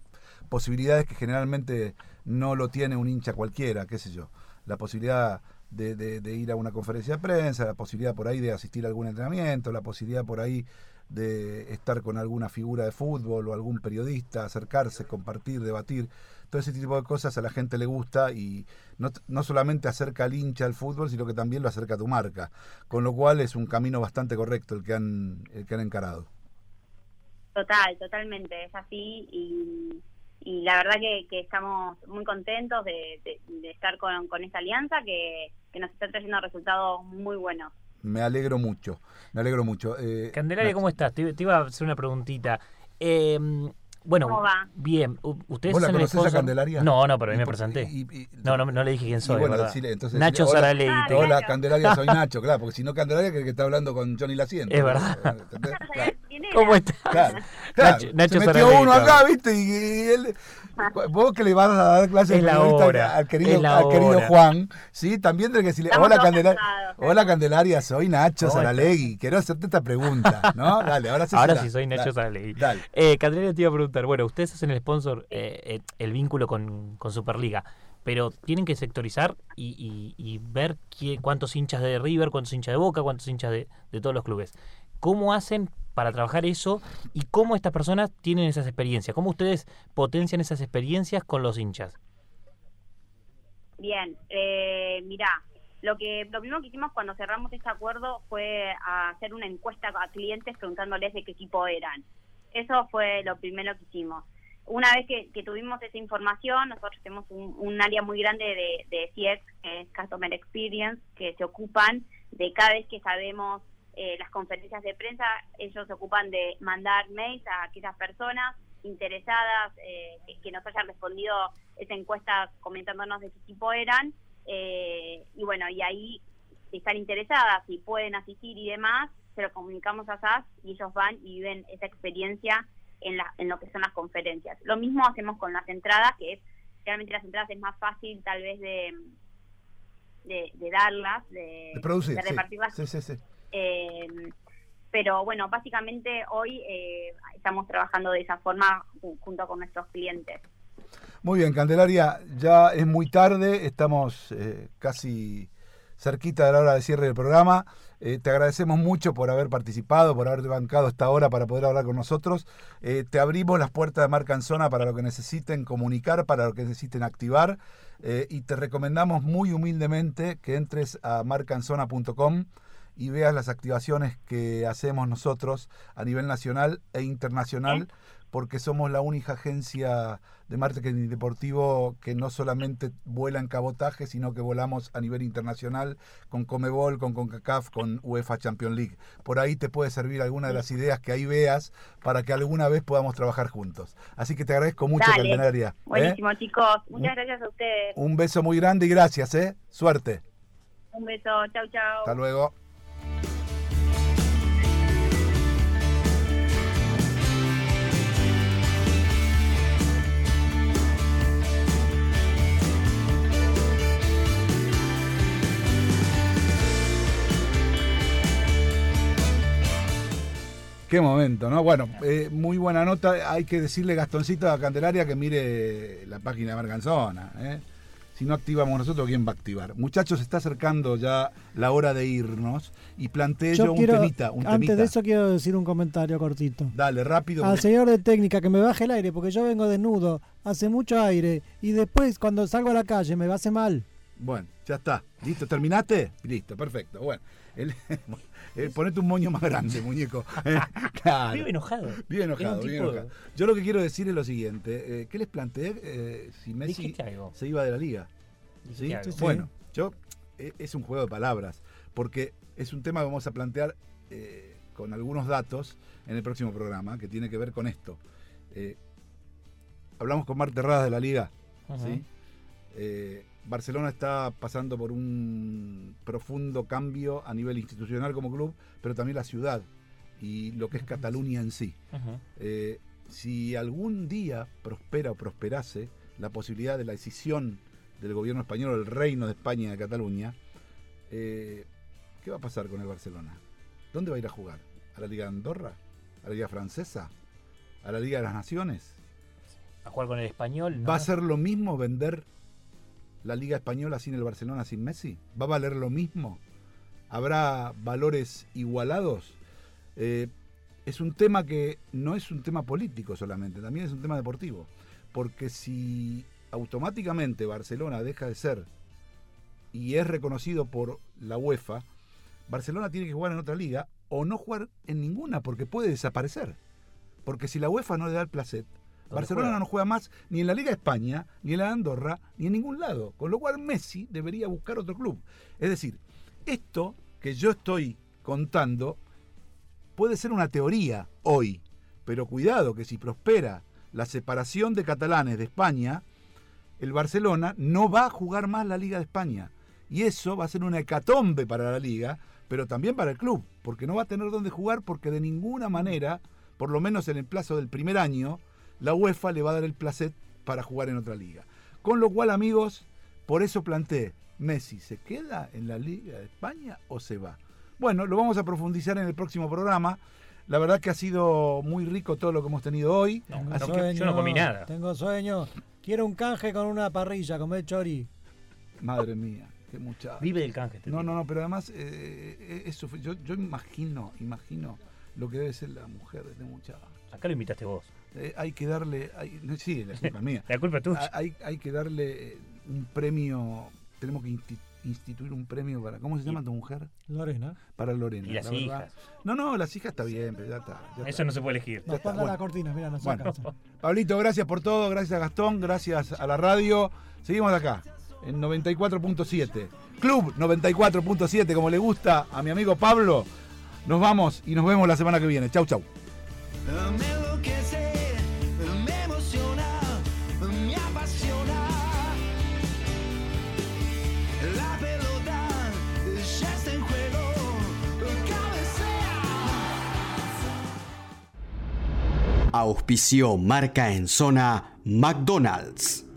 S1: posibilidades que generalmente no lo tiene un hincha cualquiera, qué sé yo. La posibilidad de, de- de ir a una conferencia de prensa, la posibilidad por ahí de asistir a algún entrenamiento, la posibilidad por ahí de estar con alguna figura de fútbol o algún periodista, acercarse, compartir, debatir. Todo ese tipo de cosas a la gente le gusta y no, no solamente acerca al hincha al fútbol, sino que también lo acerca a tu marca. Con lo cual es un camino bastante correcto el que han, el que han encarado.
S20: Total, totalmente, es así y, y la verdad que, que estamos muy contentos de, de- de estar con, con esta alianza que, que nos está trayendo resultados muy buenos.
S1: Me alegro mucho, me alegro mucho. Eh,
S4: Candelaria, ¿cómo estás? Te, te iba a hacer una preguntita. Eh, bueno,
S20: ¿Cómo va?
S4: bien. ¿Ustedes
S1: ¿Vos la
S4: son el
S1: conocés a? Candelaria?
S4: No, no, pero a mí me presenté.
S1: y- y-
S4: no, no, no le dije quién
S1: Y
S4: soy,
S1: bueno, decile, entonces,
S4: Nacho
S1: decile, hola-
S4: Saralegui.
S1: Hola, Candelaria, soy Nacho, claro, porque si no Candelaria que, que está hablando con Johnny Laciente.
S4: Es verdad. ¿Cómo estás?
S1: Claro, claro.
S4: Nacho, Nacho
S1: Se metió
S4: Saralegui,
S1: uno acá, ¿viste? Y, y él, vos que le vas a dar clases
S4: Es la hora,
S1: al, querido,
S4: es la
S1: al querido
S4: hora.
S1: Juan, ¿sí? También tenés que decirle,
S20: Estamos
S1: hola Candelaria,
S20: cansados,
S1: hola Candelaria, soy Nacho. Saralegui. Quiero hacerte esta pregunta, ¿no? Dale, ahora sí.
S4: Ahora sí soy Nacho Saralegui.
S1: Dale.
S4: Eh, Candelaria te iba a preguntar, bueno, ustedes hacen el sponsor, eh, eh, el vínculo con, con Superliga, pero tienen que sectorizar y, y- y ver qué, cuántos hinchas de River, cuántos hinchas de Boca, cuántos hinchas de, de todos los clubes. ¿Cómo hacen para trabajar eso y cómo estas personas tienen esas experiencias? ¿Cómo ustedes potencian esas experiencias con los hinchas?
S20: Bien, eh, mira, lo que lo primero que hicimos cuando cerramos este acuerdo fue hacer una encuesta a clientes preguntándoles de qué equipo eran. Eso fue lo primero que hicimos. Una vez que, que tuvimos esa información, nosotros tenemos un, un área muy grande de, de CX, que es Customer Experience, que se ocupan de cada vez que sabemos eh, las conferencias de prensa, ellos se ocupan de mandar mails a aquellas personas interesadas eh, que, que nos hayan respondido esa encuesta comentándonos de qué tipo eran. eh, y bueno, y ahí, si están interesadas, si pueden asistir y demás, se lo comunicamos a SAS y ellos van y viven esa experiencia en, la, en lo que son las conferencias. Lo mismo hacemos con las entradas, que es realmente las entradas es más fácil tal vez de, de, de darlas, de,
S1: De producir,
S20: de repartirlas.
S1: Sí, sí, sí.
S20: Eh, pero bueno, básicamente hoy eh, estamos trabajando de esa forma ju- junto con nuestros clientes.
S1: Muy bien, Candelaria, ya es muy tarde, estamos eh, casi cerquita de la hora de cierre del programa. Eh, te agradecemos mucho por haber participado, por haberte bancado esta hora para poder hablar con nosotros. Te abrimos las puertas de Marca en Zona para lo que necesiten comunicar, para lo que necesiten activar. y te recomendamos muy humildemente que entres a marcanzona.com y veas las activaciones que hacemos nosotros a nivel nacional e internacional, porque somos la única agencia de marketing deportivo que no solamente vuela en cabotaje, sino que volamos a nivel internacional con Comebol, con CONCACAF, con UEFA Champions League. Por ahí te puede servir alguna de las ideas que ahí veas para que alguna vez podamos trabajar juntos. Así que te agradezco mucho,
S20: Dale.
S1: Candelaria. ¿eh?
S20: Buenísimo, chicos. Muchas gracias a ustedes.
S1: Un beso muy grande y gracias, ¿eh? Suerte.
S20: Un beso. Chau, chau.
S1: Hasta luego. Qué momento, ¿no? Bueno, eh, muy buena nota. Hay que decirle, Gastoncito, a Candelaria que mire la página de Mercanzona. ¿eh? Si no activamos nosotros, ¿quién va a activar? Muchachos, se está acercando ya la hora de irnos y planteé yo,
S7: Yo
S1: un temita. Un
S7: antes
S1: temita.
S7: de eso quiero decir un comentario cortito.
S1: Dale, rápido.
S7: Al señor de técnica que me baje el aire porque yo vengo desnudo, hace mucho aire y después cuando salgo a la calle me va a hacer mal.
S1: Bueno, ya está. ¿Listo? ¿Terminaste? Listo, perfecto. Bueno, el- eh, ponete un moño más grande, muñeco. Eh, claro.
S4: Vive enojado.
S1: Vive enojado, vive enojado. Yo lo que quiero decir es lo siguiente. eh, ¿Qué les planteé eh, si Messi se iba de la liga? ¿Sí?
S4: algo.
S1: Bueno, yo es un juego de palabras, porque es un tema que vamos a plantear con algunos datos en el próximo programa, que tiene que ver con esto. Hablamos con Mar Terradas de la liga. ¿sí? Eh, Barcelona está pasando por un profundo cambio a nivel institucional como club, pero también la ciudad y lo que es Cataluña en sí. Eh, si algún día prospera o prosperase la posibilidad de la decisión del gobierno español, el reino de España y de Cataluña, eh, ¿qué va a pasar con el Barcelona? ¿Dónde va a ir a jugar? ¿A la Liga de Andorra? ¿A la Liga Francesa? ¿A la Liga de las Naciones?
S4: A jugar con el español. ¿no?
S1: ¿Va a ser lo mismo vender la Liga Española sin el Barcelona, sin Messi? ¿Va a valer lo mismo? ¿Habrá valores igualados? Eh, es un tema que no es un tema político solamente, también es un tema deportivo. Porque si automáticamente Barcelona deja de ser y es reconocido por la UEFA, Barcelona tiene que jugar en otra liga o no jugar en ninguna porque puede desaparecer. Porque si la UEFA no le da el placet,
S4: ¿Dónde
S1: Barcelona no juega más ni en la Liga de España, ni en la de Andorra, ni en ningún lado. Con lo cual Messi debería buscar otro club. Es decir, esto que yo estoy contando puede ser una teoría hoy, pero cuidado que si prospera la separación de catalanes de España, el Barcelona no va a jugar más la Liga de España. Y eso va a ser una hecatombe para la liga, pero también para el club, porque no va a tener dónde jugar porque de ninguna manera, por lo menos en el plazo del primer año, la UEFA le va a dar el placet para jugar en otra liga. Con lo cual, amigos, por eso planteé, Messi, ¿se queda en la Liga de España o se va? Bueno, lo vamos a profundizar en el próximo programa. La verdad que ha sido muy rico todo lo que hemos tenido hoy.
S7: Tengo
S1: Así que-
S7: sueño, Tengo sueño. Quiero un canje con una parrilla, comer chori.
S1: Madre mía, qué muchacho.
S4: Vive del canje. este
S1: No, no, no, pero además, eh, eh, eso fue- yo, yo imagino, imagino lo que debe ser la mujer de este muchacho.
S4: Acá lo invitaste vos.
S1: Eh, hay que darle, hay- no, sí, la culpa es mía.
S4: La culpa es tuya.
S1: Ha- Hay, hay que darle eh, un premio, tenemos que insti- instituir un premio para, ¿cómo se llama tu mujer?
S7: Lorena.
S1: Para Lorena.
S4: Y las
S1: la
S4: hijas.
S1: No, no, las hijas está bien, pero ya está. ya
S4: Eso
S1: está.
S4: no se puede elegir.
S7: Nos
S1: está,
S7: pongan
S1: bueno.
S7: la cortina, mira, nos
S1: Bueno. Pablito, gracias por todo, gracias a Gastón, gracias a la radio. Seguimos acá, en 94.7. Club 94.7, como le gusta a mi amigo Pablo. Nos vamos y nos vemos la semana que viene. Chau, chau.
S2: Auspició marca en zona McDonald's.